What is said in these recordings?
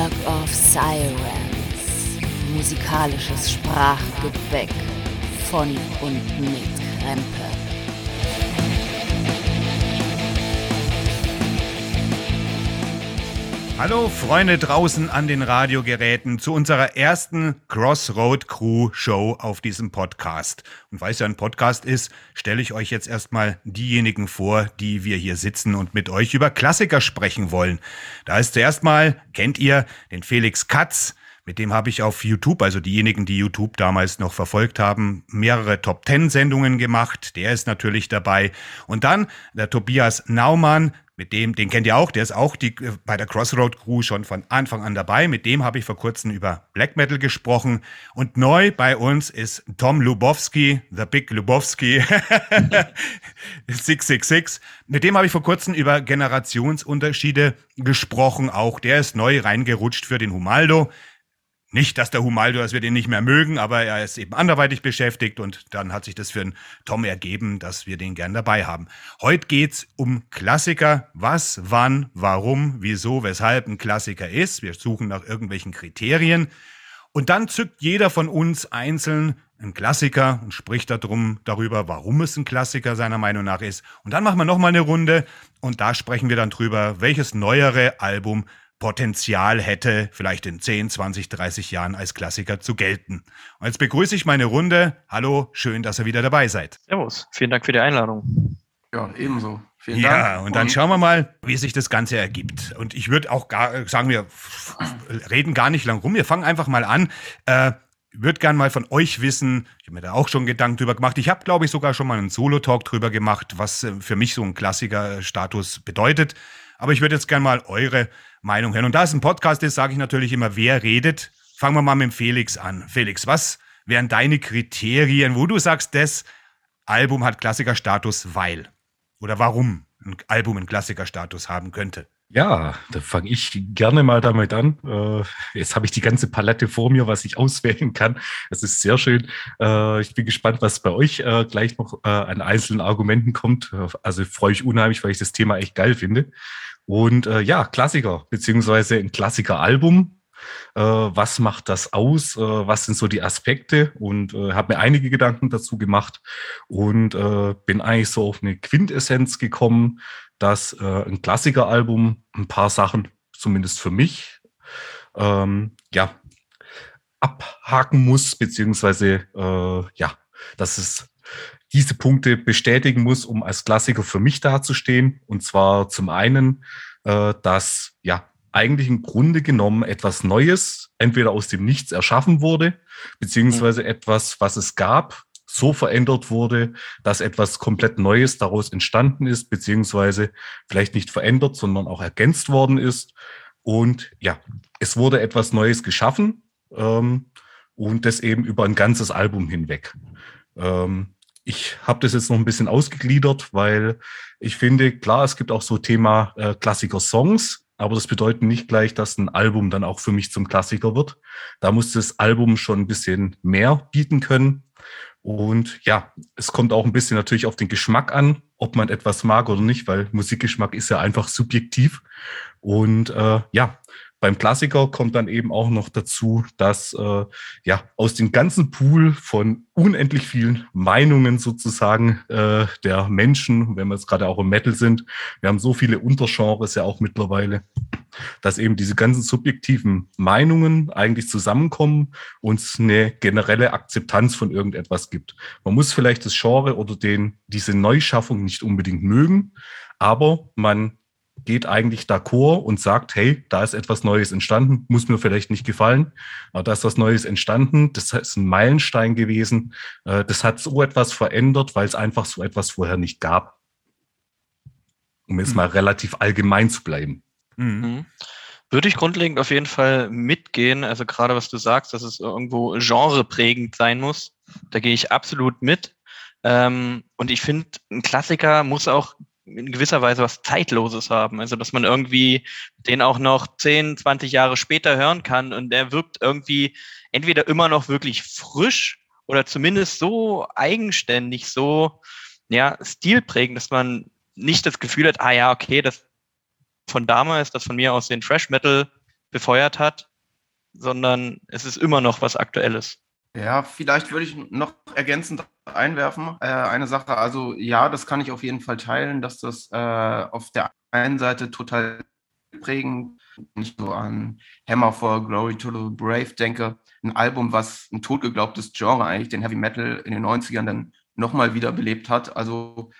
Work of Sirens. Musikalisches Sprachgebäck von und mit Krempe. Hallo Freunde draußen an den Radiogeräten zu unserer ersten Crossroad Crew Show auf diesem Podcast. Und weil es ja ein Podcast ist, stelle ich euch jetzt erstmal diejenigen vor, die wir hier sitzen und mit euch über Klassiker sprechen wollen. Da ist zuerst mal, kennt ihr den Felix Katz, mit dem habe ich auf YouTube, also diejenigen, die YouTube damals noch verfolgt haben, mehrere Top Ten Sendungen gemacht. Der ist natürlich dabei. Und dann der Tobias Naumann, mit dem, den kennt ihr auch, der ist auch die, äh, bei der Crossroad Crew schon von Anfang an dabei. Mit dem habe ich vor kurzem über Black Metal gesprochen. Und neu bei uns ist Tom Lubowski, The Big Lubowski, 666. Mit dem habe ich vor kurzem über Generationsunterschiede gesprochen. Auch der ist neu reingerutscht für den Humaldo. Nicht, dass der Humaldo, dass wir den nicht mehr mögen, aber er ist eben anderweitig beschäftigt und dann hat sich das für einen Tom ergeben, dass wir den gern dabei haben. Heute geht's um Klassiker. Was, wann, warum, wieso, weshalb ein Klassiker ist. Wir suchen nach irgendwelchen Kriterien. Und dann zückt jeder von uns einzeln einen Klassiker und spricht darum, darüber, warum es ein Klassiker seiner Meinung nach ist. Und dann machen wir nochmal eine Runde und da sprechen wir dann drüber, welches neuere Album Potenzial hätte, vielleicht in 10, 20, 30 Jahren als Klassiker zu gelten. Und jetzt begrüße ich meine Runde. Hallo, schön, dass ihr wieder dabei seid. Servus, vielen Dank für die Einladung. Ja, ebenso. Vielen ja, Dank. und dann schauen wir mal, wie sich das Ganze ergibt. Und ich würde auch gar sagen, wir reden gar nicht lang rum. Wir fangen einfach mal an. Äh, würde gern mal von euch wissen, ich habe mir da auch schon Gedanken drüber gemacht. Ich habe, glaube ich, sogar schon mal einen Solo-Talk drüber gemacht, was äh, für mich so ein Klassiker-Status bedeutet. Aber ich würde jetzt gern mal eure Meinung hören. Und da es ein Podcast ist, sage ich natürlich immer, wer redet. Fangen wir mal mit Felix an. Felix, was wären deine Kriterien, wo du sagst, das Album hat Klassikerstatus, weil? Oder warum ein Album einen Klassikerstatus haben könnte? Ja, da fange ich gerne mal damit an. Äh, jetzt habe ich die ganze Palette vor mir, was ich auswählen kann. Das ist sehr schön. Äh, ich bin gespannt, was bei euch äh, gleich noch an einzelnen Argumenten kommt. Also freue ich unheimlich, weil ich das Thema echt geil finde. Und äh, ja, Klassiker, beziehungsweise ein Klassiker-Album. Äh, was macht das aus? Äh, was sind so die Aspekte? Und äh, habe mir einige Gedanken dazu gemacht und äh, bin eigentlich so auf eine Quintessenz gekommen, dass äh, ein Klassiker-Album ein paar Sachen, zumindest für mich, ähm, ja, abhaken muss, beziehungsweise äh, ja, dass es diese Punkte bestätigen muss, um als Klassiker für mich dazustehen. Und zwar zum einen, äh, dass ja eigentlich im Grunde genommen etwas Neues entweder aus dem Nichts erschaffen wurde, beziehungsweise etwas, was es gab, so verändert wurde, dass etwas komplett Neues daraus entstanden ist, beziehungsweise vielleicht nicht verändert, sondern auch ergänzt worden ist. Und ja, es wurde etwas Neues geschaffen ähm, und das eben über ein ganzes Album hinweg. Ähm, ich habe das jetzt noch ein bisschen ausgegliedert, weil ich finde, klar, es gibt auch so Thema äh, Klassiker-Songs, aber das bedeutet nicht gleich, dass ein Album dann auch für mich zum Klassiker wird. Da muss das Album schon ein bisschen mehr bieten können. Und ja, es kommt auch ein bisschen natürlich auf den Geschmack an, ob man etwas mag oder nicht, weil Musikgeschmack ist ja einfach subjektiv. Und äh, ja, beim Klassiker kommt dann eben auch noch dazu, dass äh, ja aus dem ganzen Pool von unendlich vielen Meinungen sozusagen äh, der Menschen, wenn wir jetzt gerade auch im Metal sind, wir haben so viele Untergenres ja auch mittlerweile, dass eben diese ganzen subjektiven Meinungen eigentlich zusammenkommen und es eine generelle Akzeptanz von irgendetwas gibt. Man muss vielleicht das Genre oder den, diese Neuschaffung nicht unbedingt mögen, aber man geht eigentlich d'accord und sagt, hey, da ist etwas Neues entstanden, muss mir vielleicht nicht gefallen, aber da ist was Neues entstanden, das ist ein Meilenstein gewesen, äh, das hat so etwas verändert, weil es einfach so etwas vorher nicht gab. Um jetzt mhm. mal relativ allgemein zu bleiben. Mhm. mhm. Würde ich grundlegend auf jeden Fall mitgehen, also gerade was du sagst, dass es irgendwo genreprägend sein muss, da gehe ich absolut mit. Ähm, und ich finde, ein Klassiker muss auch in gewisser Weise was Zeitloses haben. Also, dass man irgendwie den auch noch 10, 20 Jahre später hören kann und der wirkt irgendwie entweder immer noch wirklich frisch oder zumindest so eigenständig, so, ja, stilprägend, dass man nicht das Gefühl hat, ah ja, okay, das von damals, das von mir aus den Fresh Metal befeuert hat, sondern es ist immer noch was Aktuelles. Ja, vielleicht würde ich noch ergänzend einwerfen. Äh, eine Sache, also ja, das kann ich auf jeden Fall teilen, dass das äh, auf der einen Seite total prägend, nicht so an Hammer for Glory to the Brave denke, ein Album, was ein totgeglaubtes Genre eigentlich, den Heavy Metal in den 90ern dann nochmal wiederbelebt hat. Also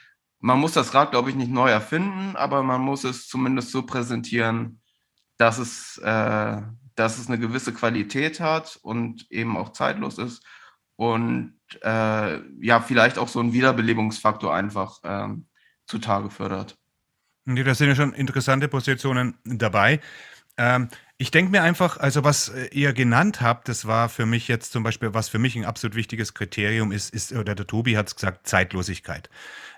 man muss das Rad, glaube ich, nicht neu erfinden, aber man muss es zumindest so präsentieren, dass es, äh, dass es eine gewisse Qualität hat und eben auch zeitlos ist und äh, ja, vielleicht auch so einen Wiederbelebungsfaktor einfach äh, zutage fördert. Da sind ja schon interessante Positionen dabei. Ähm, ich denke mir einfach, also was äh, ihr genannt habt, das war für mich jetzt zum Beispiel, was für mich ein absolut wichtiges Kriterium ist, ist oder der Tobi hat es gesagt, Zeitlosigkeit.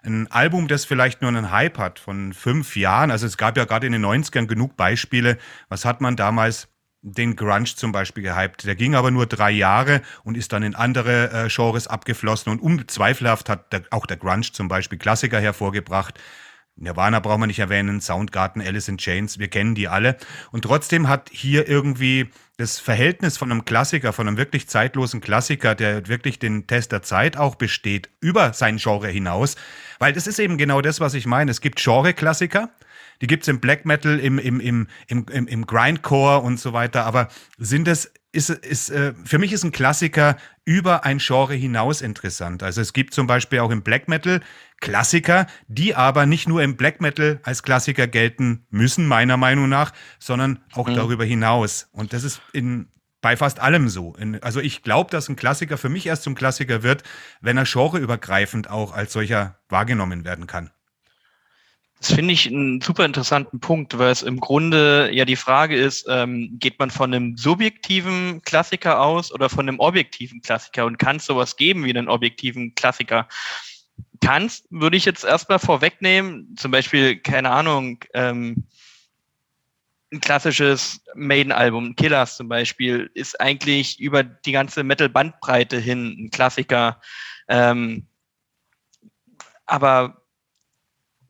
Ein Album, das vielleicht nur einen Hype hat von fünf Jahren, also es gab ja gerade in den 90ern genug Beispiele, was hat man damals den Grunge zum Beispiel gehypt. Der ging aber nur drei Jahre und ist dann in andere äh, Genres abgeflossen und unzweifelhaft hat der, auch der Grunge zum Beispiel Klassiker hervorgebracht. Nirvana brauchen wir nicht erwähnen, Soundgarden, Alice in Chains, wir kennen die alle. Und trotzdem hat hier irgendwie das Verhältnis von einem Klassiker, von einem wirklich zeitlosen Klassiker, der wirklich den Test der Zeit auch besteht, über sein Genre hinaus. Weil das ist eben genau das, was ich meine. Es gibt Genre-Klassiker, die gibt es im Black Metal, im, im, im, im, im Grindcore und so weiter. Aber sind das, ist, ist, äh, für mich ist ein Klassiker über ein Genre hinaus interessant. Also es gibt zum Beispiel auch im Black Metal Klassiker, die aber nicht nur im Black Metal als Klassiker gelten müssen, meiner Meinung nach, sondern auch mhm. darüber hinaus. Und das ist in, bei fast allem so. In, also ich glaube, dass ein Klassiker für mich erst zum Klassiker wird, wenn er genreübergreifend auch als solcher wahrgenommen werden kann. Das finde ich einen super interessanten Punkt, weil es im Grunde ja die Frage ist, ähm, geht man von einem subjektiven Klassiker aus oder von einem objektiven Klassiker und kann es sowas geben wie einen objektiven Klassiker? kannst, würde ich jetzt erstmal vorwegnehmen. Zum Beispiel, keine Ahnung, ähm, ein klassisches Maiden-Album, Killers zum Beispiel, ist eigentlich über die ganze Metal-Bandbreite hin ein Klassiker. Ähm, aber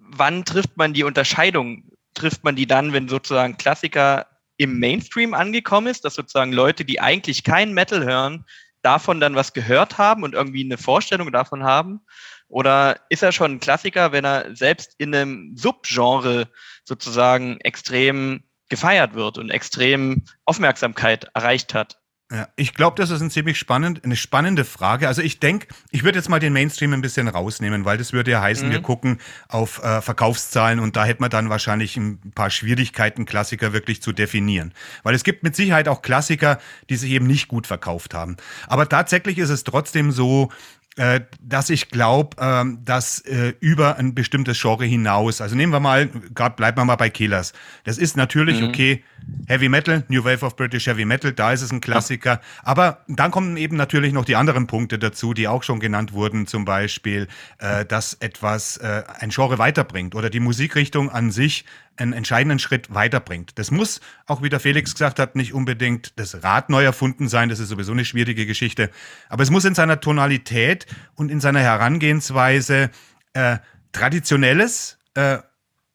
wann trifft man die Unterscheidung? Trifft man die dann, wenn sozusagen Klassiker im Mainstream angekommen ist, dass sozusagen Leute, die eigentlich kein Metal hören, davon dann was gehört haben und irgendwie eine Vorstellung davon haben? Oder ist er schon ein Klassiker, wenn er selbst in einem Subgenre sozusagen extrem gefeiert wird und extrem Aufmerksamkeit erreicht hat? Ja, ich glaube, das ist ein ziemlich spannend, eine spannende Frage. Also ich denke, ich würde jetzt mal den Mainstream ein bisschen rausnehmen, weil das würde ja heißen, mhm. wir gucken auf äh, Verkaufszahlen und da hätte man dann wahrscheinlich ein paar Schwierigkeiten, Klassiker wirklich zu definieren. Weil es gibt mit Sicherheit auch Klassiker, die sich eben nicht gut verkauft haben. Aber tatsächlich ist es trotzdem so, dass ich glaube, ähm, dass äh, über ein bestimmtes Genre hinaus, also nehmen wir mal, gerade bleiben wir mal bei Killers. Das ist natürlich mhm. okay, Heavy Metal, New Wave of British Heavy Metal, da ist es ein Klassiker. Aber dann kommen eben natürlich noch die anderen Punkte dazu, die auch schon genannt wurden, zum Beispiel, äh, dass etwas äh, ein Genre weiterbringt oder die Musikrichtung an sich einen entscheidenden Schritt weiterbringt. Das muss, auch wie der Felix gesagt hat, nicht unbedingt das Rad neu erfunden sein, das ist sowieso eine schwierige Geschichte, aber es muss in seiner Tonalität und in seiner Herangehensweise äh, traditionelles äh,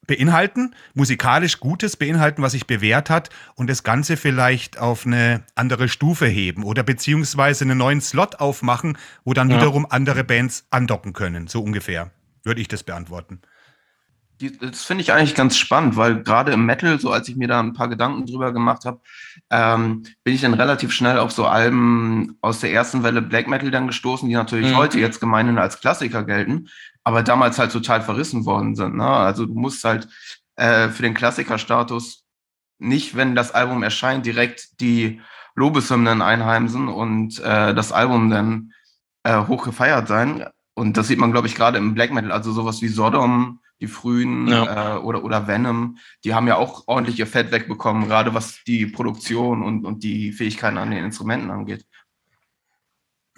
beinhalten, musikalisch Gutes beinhalten, was sich bewährt hat und das Ganze vielleicht auf eine andere Stufe heben oder beziehungsweise einen neuen Slot aufmachen, wo dann ja. wiederum andere Bands andocken können, so ungefähr, würde ich das beantworten. Das finde ich eigentlich ganz spannend, weil gerade im Metal, so als ich mir da ein paar Gedanken drüber gemacht habe, ähm, bin ich dann relativ schnell auf so Alben aus der ersten Welle Black Metal dann gestoßen, die natürlich mhm. heute jetzt gemeinhin als Klassiker gelten, aber damals halt total verrissen worden sind. Ne? Also du musst halt äh, für den Klassikerstatus nicht, wenn das Album erscheint, direkt die Lobeshymnen einheimsen und äh, das Album dann äh, hoch gefeiert sein. Und das sieht man, glaube ich, gerade im Black Metal, also sowas wie Sodom, die frühen ja. äh, oder, oder Venom, die haben ja auch ordentlich ihr Fett wegbekommen, gerade was die Produktion und, und die Fähigkeiten an den Instrumenten angeht.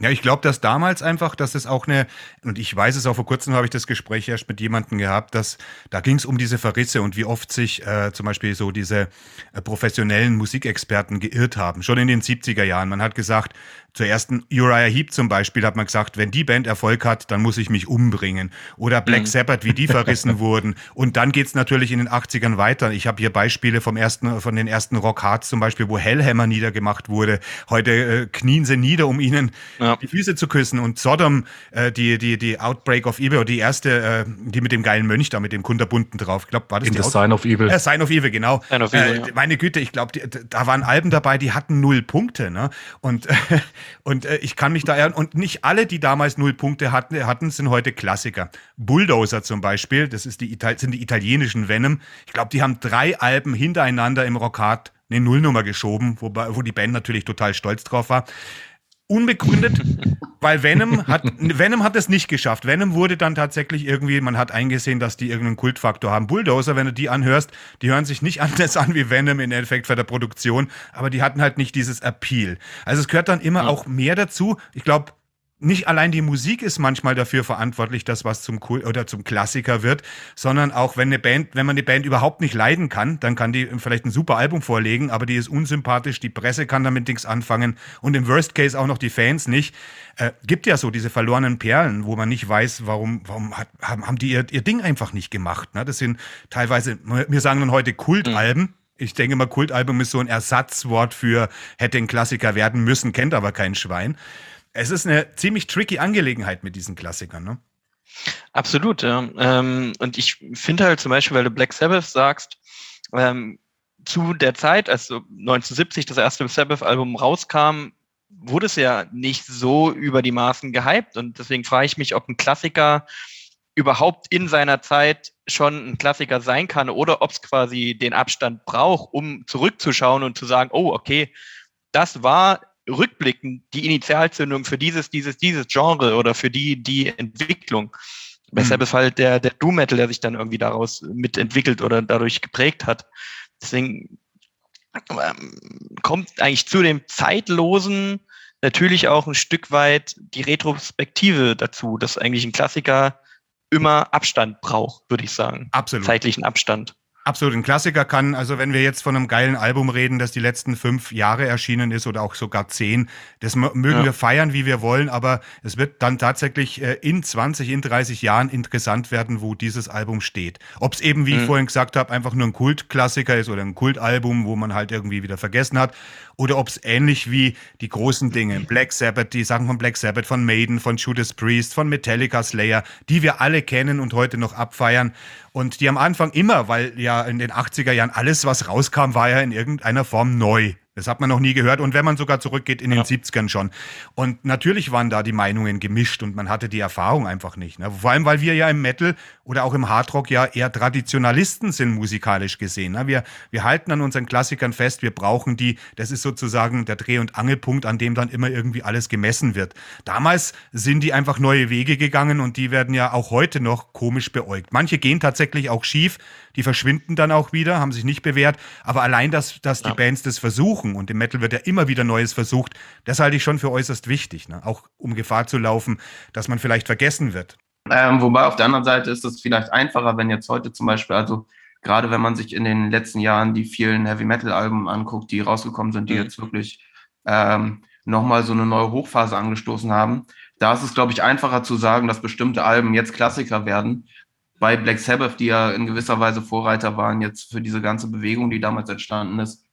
Ja, ich glaube, dass damals einfach, dass es auch eine, und ich weiß es auch, vor kurzem habe ich das Gespräch erst mit jemandem gehabt, dass da ging es um diese Verrisse und wie oft sich äh, zum Beispiel so diese äh, professionellen Musikexperten geirrt haben, schon in den 70er Jahren. Man hat gesagt, Zur ersten Uriah Heep zum Beispiel hat man gesagt, wenn die Band Erfolg hat, dann muss ich mich umbringen. Oder Black mhm. Sabbath, wie die verrissen wurden. Und dann geht's natürlich in den 80ern weiter. Ich habe hier Beispiele vom ersten, von den ersten Rock Hearts zum Beispiel, wo Hellhammer niedergemacht wurde. Heute äh, knien sie nieder, um ihnen ja. die Füße zu küssen. Und Sodom, äh, die, die, die Outbreak of Evil, die erste, äh, die mit dem geilen Mönch da, mit dem Kunterbunten drauf. Ich glaube, war das in die the Sign of Evil. Äh, Sign of Evil, genau. Of Evil, äh, ja. Meine Güte, ich glaube, da waren Alben dabei, die hatten null Punkte. Ne? Und, und äh, ich kann mich da erinnern. Und nicht alle, die damals null Punkte hatten, hatten sind heute Klassiker. Bulldozer zum Beispiel, das ist die, sind die italienischen Venom. Ich glaube, die haben drei Alben hintereinander im Rockhard eine Nullnummer geschoben, wo, wo die Band natürlich total stolz drauf war unbegründet, weil Venom hat Venom hat es nicht geschafft. Venom wurde dann tatsächlich irgendwie, man hat eingesehen, dass die irgendeinen Kultfaktor haben. Bulldozer, wenn du die anhörst, die hören sich nicht anders an wie Venom im Endeffekt für der Produktion, aber die hatten halt nicht dieses Appeal. Also es gehört dann immer ja. auch mehr dazu. Ich glaube, nicht allein die Musik ist manchmal dafür verantwortlich, dass was zum cool oder zum Klassiker wird, sondern auch wenn eine Band, wenn man eine Band überhaupt nicht leiden kann, dann kann die vielleicht ein super Album vorlegen, aber die ist unsympathisch, die Presse kann damit nichts anfangen und im Worst Case auch noch die Fans nicht. Äh, gibt ja so diese verlorenen Perlen, wo man nicht weiß, warum, warum hat, haben, haben die ihr, ihr Ding einfach nicht gemacht. Ne? Das sind teilweise, wir sagen dann heute Kultalben. Mhm. Ich denke mal, Kultalbum ist so ein Ersatzwort für hätte ein Klassiker werden müssen, kennt aber kein Schwein. Es ist eine ziemlich tricky Angelegenheit mit diesen Klassikern, ne? Absolut, ja. Ähm, und ich finde halt zum Beispiel, weil du Black Sabbath sagst, ähm, zu der Zeit, als 1970 das erste Sabbath-Album rauskam, wurde es ja nicht so über die Maßen gehypt. Und deswegen frage ich mich, ob ein Klassiker überhaupt in seiner Zeit schon ein Klassiker sein kann oder ob es quasi den Abstand braucht, um zurückzuschauen und zu sagen, oh, okay, das war rückblickend die Initialzündung für dieses, dieses, dieses Genre oder für die, die Entwicklung. Weshalb mhm. es halt der, der Doom Metal, der sich dann irgendwie daraus mitentwickelt oder dadurch geprägt hat. Deswegen ähm, kommt eigentlich zu dem Zeitlosen natürlich auch ein Stück weit die Retrospektive dazu, dass eigentlich ein Klassiker immer Abstand braucht, würde ich sagen. Absolut. Zeitlichen Abstand. Absolut, ein Klassiker kann, also wenn wir jetzt von einem geilen Album reden, das die letzten fünf Jahre erschienen ist oder auch sogar zehn, das mögen ja. wir feiern, wie wir wollen, aber es wird dann tatsächlich äh, in 20, in 30 Jahren interessant werden, wo dieses Album steht. Ob es eben, wie mhm. ich vorhin gesagt habe, einfach nur ein Kultklassiker ist oder ein Kultalbum, wo man halt irgendwie wieder vergessen hat, oder ob es ähnlich wie die großen Dinge, Black Sabbath, die Sachen von Black Sabbath, von Maiden, von Judas Priest, von Metallica Slayer, die wir alle kennen und heute noch abfeiern und die am Anfang immer, weil ja in den 80er Jahren alles, was rauskam, war ja in irgendeiner Form neu. Das hat man noch nie gehört. Und wenn man sogar zurückgeht in den ja. 70ern schon. Und natürlich waren da die Meinungen gemischt und man hatte die Erfahrung einfach nicht. Ne? Vor allem, weil wir ja im Metal oder auch im Hardrock ja eher Traditionalisten sind, musikalisch gesehen. Ne? Wir, wir halten an unseren Klassikern fest, wir brauchen die. Das ist sozusagen der Dreh- und Angelpunkt, an dem dann immer irgendwie alles gemessen wird. Damals sind die einfach neue Wege gegangen und die werden ja auch heute noch komisch beäugt. Manche gehen tatsächlich auch schief, die verschwinden dann auch wieder, haben sich nicht bewährt. Aber allein, dass, dass ja. die Bands das versuchen und im Metal wird ja immer wieder Neues versucht, das halte ich schon für äußerst wichtig. Ne? Auch um Gefahr zu laufen, dass man vielleicht vergessen wird. Ähm, wobei auf der anderen Seite ist es vielleicht einfacher, wenn jetzt heute zum Beispiel, also gerade wenn man sich in den letzten Jahren die vielen Heavy Metal Alben anguckt, die rausgekommen sind, die mhm. jetzt wirklich ähm, nochmal so eine neue Hochphase angestoßen haben, da ist es, glaube ich, einfacher zu sagen, dass bestimmte Alben jetzt Klassiker werden, bei Black Sabbath, die ja in gewisser Weise Vorreiter waren jetzt für diese ganze Bewegung, die damals entstanden ist,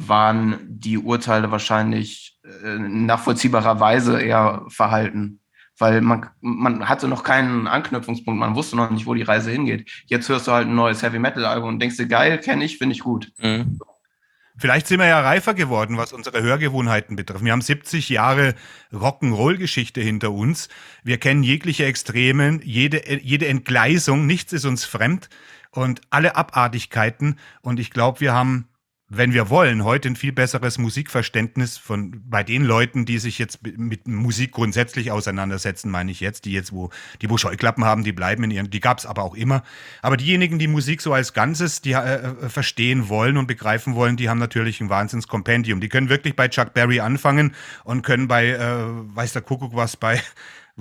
waren die Urteile wahrscheinlich äh, nachvollziehbarerweise eher verhalten. Weil man, man hatte noch keinen Anknüpfungspunkt, man wusste noch nicht, wo die Reise hingeht. Jetzt hörst du halt ein neues Heavy Metal Album und denkst dir, geil, kenne ich, finde ich gut. Mhm. Vielleicht sind wir ja reifer geworden, was unsere Hörgewohnheiten betrifft. Wir haben 70 Jahre Rock'n'Roll-Geschichte hinter uns. Wir kennen jegliche Extremen, jede, jede Entgleisung. Nichts ist uns fremd und alle Abartigkeiten. Und ich glaube, wir haben wenn wir wollen, heute ein viel besseres Musikverständnis von bei den Leuten, die sich jetzt mit Musik grundsätzlich auseinandersetzen, meine ich jetzt, die jetzt wo die wo Scheuklappen haben, die bleiben in ihren, die gab es aber auch immer. Aber diejenigen, die Musik so als Ganzes, die äh, äh, verstehen wollen und begreifen wollen, die haben natürlich ein Wahnsinnskompendium. Die können wirklich bei Chuck Berry anfangen und können bei äh, weiß der Kuckuck was bei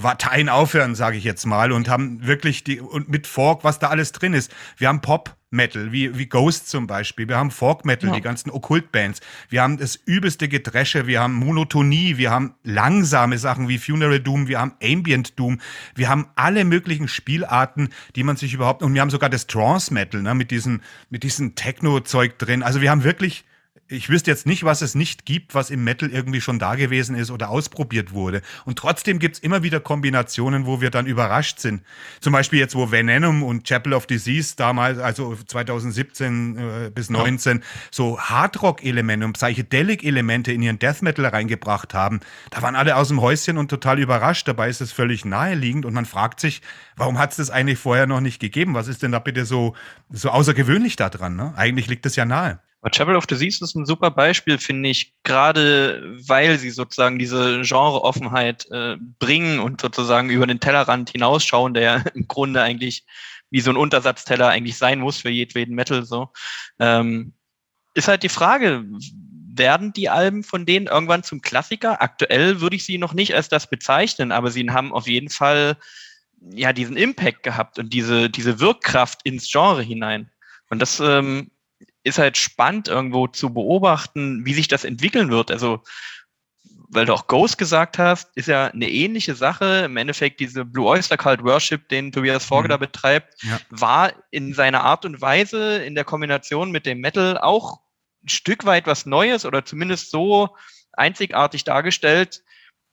Parteien aufhören, sage ich jetzt mal, und haben wirklich die, und mit Folk, was da alles drin ist. Wir haben Pop, Metal, wie, wie Ghost zum Beispiel. Wir haben Folk Metal, ja. die ganzen Okkult-Bands. Wir haben das übelste Gedresche, wir haben Monotonie, wir haben langsame Sachen wie Funeral Doom, wir haben Ambient Doom, wir haben alle möglichen Spielarten, die man sich überhaupt, und wir haben sogar das Trance Metal, ne, mit diesem, mit diesem Techno-Zeug drin. Also wir haben wirklich ich wüsste jetzt nicht, was es nicht gibt, was im Metal irgendwie schon da gewesen ist oder ausprobiert wurde. Und trotzdem gibt's immer wieder Kombinationen, wo wir dann überrascht sind. Zum Beispiel jetzt, wo Venom und Chapel of Disease damals, also 2017 äh, bis 19, ja. so Hardrock-Elemente und Psychedelic-Elemente in ihren Death Metal reingebracht haben. Da waren alle aus dem Häuschen und total überrascht. Dabei ist es völlig naheliegend und man fragt sich, warum hat's das eigentlich vorher noch nicht gegeben? Was ist denn da bitte so, so außergewöhnlich daran? Ne? Eigentlich liegt es ja nahe. Aber Chapel of Disease ist ein super Beispiel, finde ich, gerade weil sie sozusagen diese Genreoffenheit äh, bringen und sozusagen über den Tellerrand hinausschauen, der ja im Grunde eigentlich wie so ein Untersatzteller eigentlich sein muss für jedweden Metal so. Ähm, ist halt die Frage, werden die Alben von denen irgendwann zum Klassiker? Aktuell würde ich sie noch nicht als das bezeichnen, aber sie haben auf jeden Fall ja diesen Impact gehabt und diese, diese Wirkkraft ins Genre hinein. Und das ähm, ist halt spannend irgendwo zu beobachten, wie sich das entwickeln wird. Also, weil du auch Ghost gesagt hast, ist ja eine ähnliche Sache. Im Endeffekt diese Blue Oyster Cult Worship, den Tobias Forge mhm. da betreibt, ja. war in seiner Art und Weise in der Kombination mit dem Metal auch ein Stück weit was Neues oder zumindest so einzigartig dargestellt,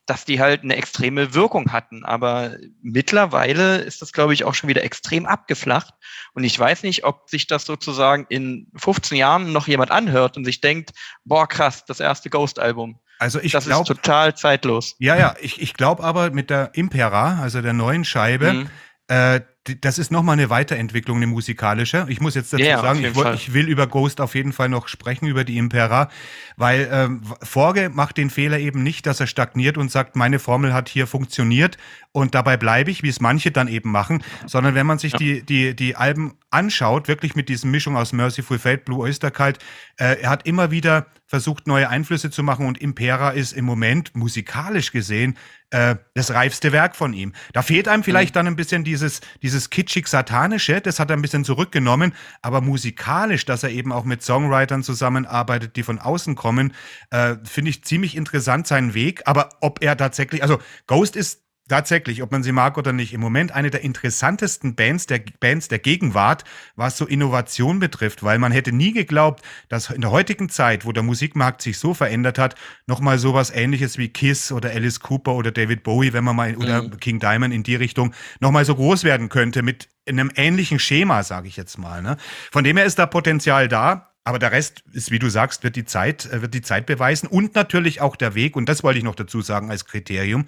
dass die halt eine extreme Wirkung hatten. Aber mittlerweile ist das, glaube ich, auch schon wieder extrem abgeflacht. Und ich weiß nicht, ob sich das sozusagen in 15 Jahren noch jemand anhört und sich denkt, boah, krass, das erste Ghost-Album. Also ich das glaub, ist total zeitlos. Ja, ja, ich, ich glaube aber mit der Impera, also der neuen Scheibe, mhm. äh, das ist nochmal eine Weiterentwicklung, eine musikalische. Ich muss jetzt dazu ja, sagen, ich, ich, will über Ghost auf jeden Fall noch sprechen, über die Impera, weil ähm, Forge macht den Fehler eben nicht, dass er stagniert und sagt, meine Formel hat hier funktioniert und dabei bleibe ich, wie es manche dann eben machen, sondern wenn man sich ja. die, die, die Alben anschaut, wirklich mit diesem Mischung aus Merciful Fate, Blue Oyster Cult, äh, er hat immer wieder versucht, neue Einflüsse zu machen und Impera ist im Moment musikalisch gesehen äh, das reifste Werk von ihm. Da fehlt einem vielleicht mhm. dann ein bisschen dieses, dieses kitschig-satanische, das hat er ein bisschen zurückgenommen, aber musikalisch, dass er eben auch mit Songwritern zusammenarbeitet, die von außen kommen, äh, finde ich ziemlich interessant seinen Weg. Aber ob er tatsächlich, also Ghost ist Tatsächlich, ob man sie mag oder nicht, im Moment eine der interessantesten Bands der Bands der Gegenwart, was so Innovation betrifft, weil man hätte nie geglaubt, dass in der heutigen Zeit, wo der Musikmarkt sich so verändert hat, nochmal sowas ähnliches wie Kiss oder Alice Cooper oder David Bowie, wenn man mal mhm. oder King Diamond in die Richtung nochmal so groß werden könnte mit einem ähnlichen Schema, sage ich jetzt mal. Ne? Von dem her ist da Potenzial da. Aber der Rest ist, wie du sagst, wird die Zeit, äh, wird die Zeit beweisen und natürlich auch der Weg. Und das wollte ich noch dazu sagen als Kriterium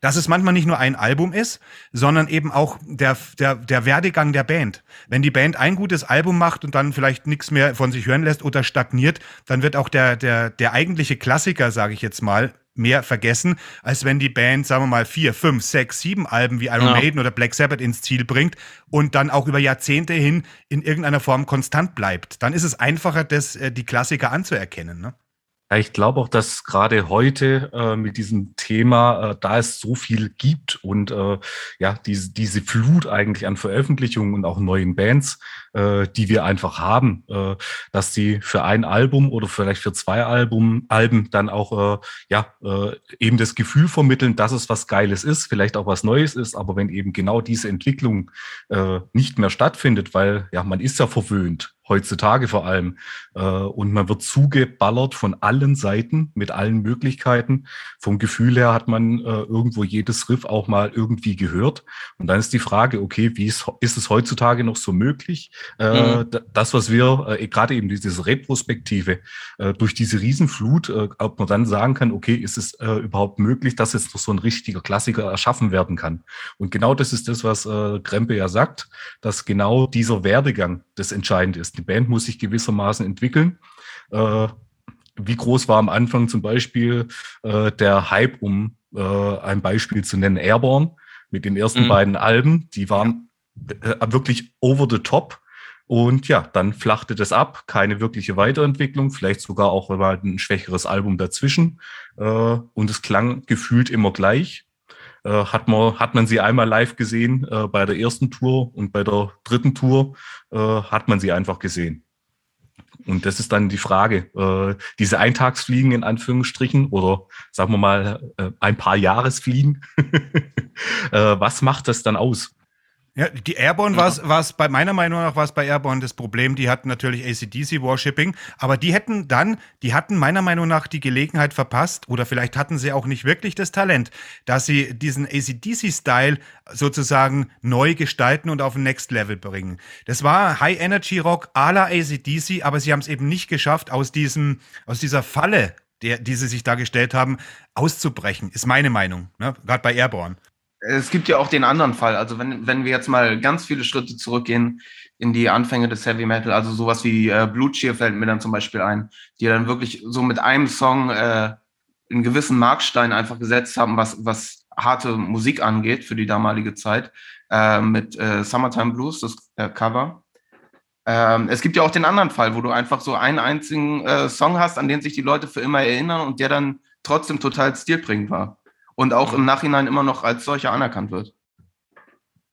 dass es manchmal nicht nur ein Album ist, sondern eben auch der, der, der Werdegang der Band. Wenn die Band ein gutes Album macht und dann vielleicht nichts mehr von sich hören lässt oder stagniert, dann wird auch der, der, der eigentliche Klassiker, sage ich jetzt mal, mehr vergessen, als wenn die Band, sagen wir mal, vier, fünf, sechs, sieben Alben wie Iron ja. Maiden oder Black Sabbath ins Ziel bringt und dann auch über Jahrzehnte hin in irgendeiner Form konstant bleibt. Dann ist es einfacher, das, äh, die Klassiker anzuerkennen. Ne? Ja, ich glaube auch, dass gerade heute äh, mit diesem Thema, äh, da es so viel gibt und äh, ja, diese, diese Flut eigentlich an Veröffentlichungen und auch neuen Bands, äh, die wir einfach haben, äh, dass die für ein Album oder vielleicht für zwei Album, Alben dann auch äh, ja eben das Gefühl vermitteln, dass es was Geiles ist, vielleicht auch was Neues ist, aber wenn eben genau diese Entwicklung nicht mehr stattfindet, weil ja, man ist ja verwöhnt heutzutage vor allem. Äh, und man wird zugeballert von allen Seiten mit allen Möglichkeiten. Vom Gefühl her hat man äh, irgendwo jedes Riff auch mal irgendwie gehört. Und dann ist die Frage, okay, wie ist, ist es heutzutage noch so möglich? Äh, mhm. Das, was wir gerade eben diese Retrospektive durch diese Riesenflut, ob man dann sagen kann, okay, ist es überhaupt möglich, dass jetzt noch so ein richtiger Klassiker erschaffen werden kann? Und genau das ist das, was Krempe ja sagt, dass genau dieser Werdegang das entscheidend ist die Band muss sich gewissermaßen entwickeln. Äh, wie groß war am Anfang zum Beispiel äh, der Hype, um äh, ein Beispiel zu nennen, Airborne mit den ersten mhm. beiden Alben, die waren äh, wirklich over the top. Und ja, dann flachte das ab, keine wirkliche Weiterentwicklung, vielleicht sogar auch mal ein schwächeres Album dazwischen. Äh, und es klang gefühlt immer gleich. Äh, hat, man, hat man sie einmal live gesehen äh, bei der ersten Tour und bei der dritten Tour äh, hat man sie einfach gesehen. Und das ist dann die Frage, äh, diese Eintagsfliegen in Anführungsstrichen oder sagen wir mal äh, ein paar Jahresfliegen, äh, was macht das dann aus? Ja, die Airborne ja. war es bei meiner Meinung nach war es bei Airborne das Problem, die hatten natürlich ACDC Warshipping, aber die hätten dann, die hatten meiner Meinung nach die Gelegenheit verpasst oder vielleicht hatten sie auch nicht wirklich das Talent, dass sie diesen ACDC-Style sozusagen neu gestalten und auf ein Next Level bringen. Das war High Energy Rock à la ACDC, aber sie haben es eben nicht geschafft, aus diesem, aus dieser Falle, der, die sie sich da gestellt haben, auszubrechen, ist meine Meinung, ne? gerade bei Airborne es gibt ja auch den anderen Fall. Also wenn, wenn wir jetzt mal ganz viele Schritte zurückgehen in die Anfänge des Heavy Metal, also sowas wie äh, Blue Cheer fällt mir dann zum Beispiel ein, die dann wirklich so mit einem Song äh, einen gewissen Markstein einfach gesetzt haben, was, was harte Musik angeht für die damalige Zeit, äh, mit äh, Summertime Blues, das äh, Cover. Ähm, es gibt ja auch den anderen Fall, wo du einfach so einen einzigen äh, Song hast, an den sich die Leute für immer erinnern und der dann trotzdem total stilbringend war und auch im Nachhinein immer noch als solcher anerkannt wird.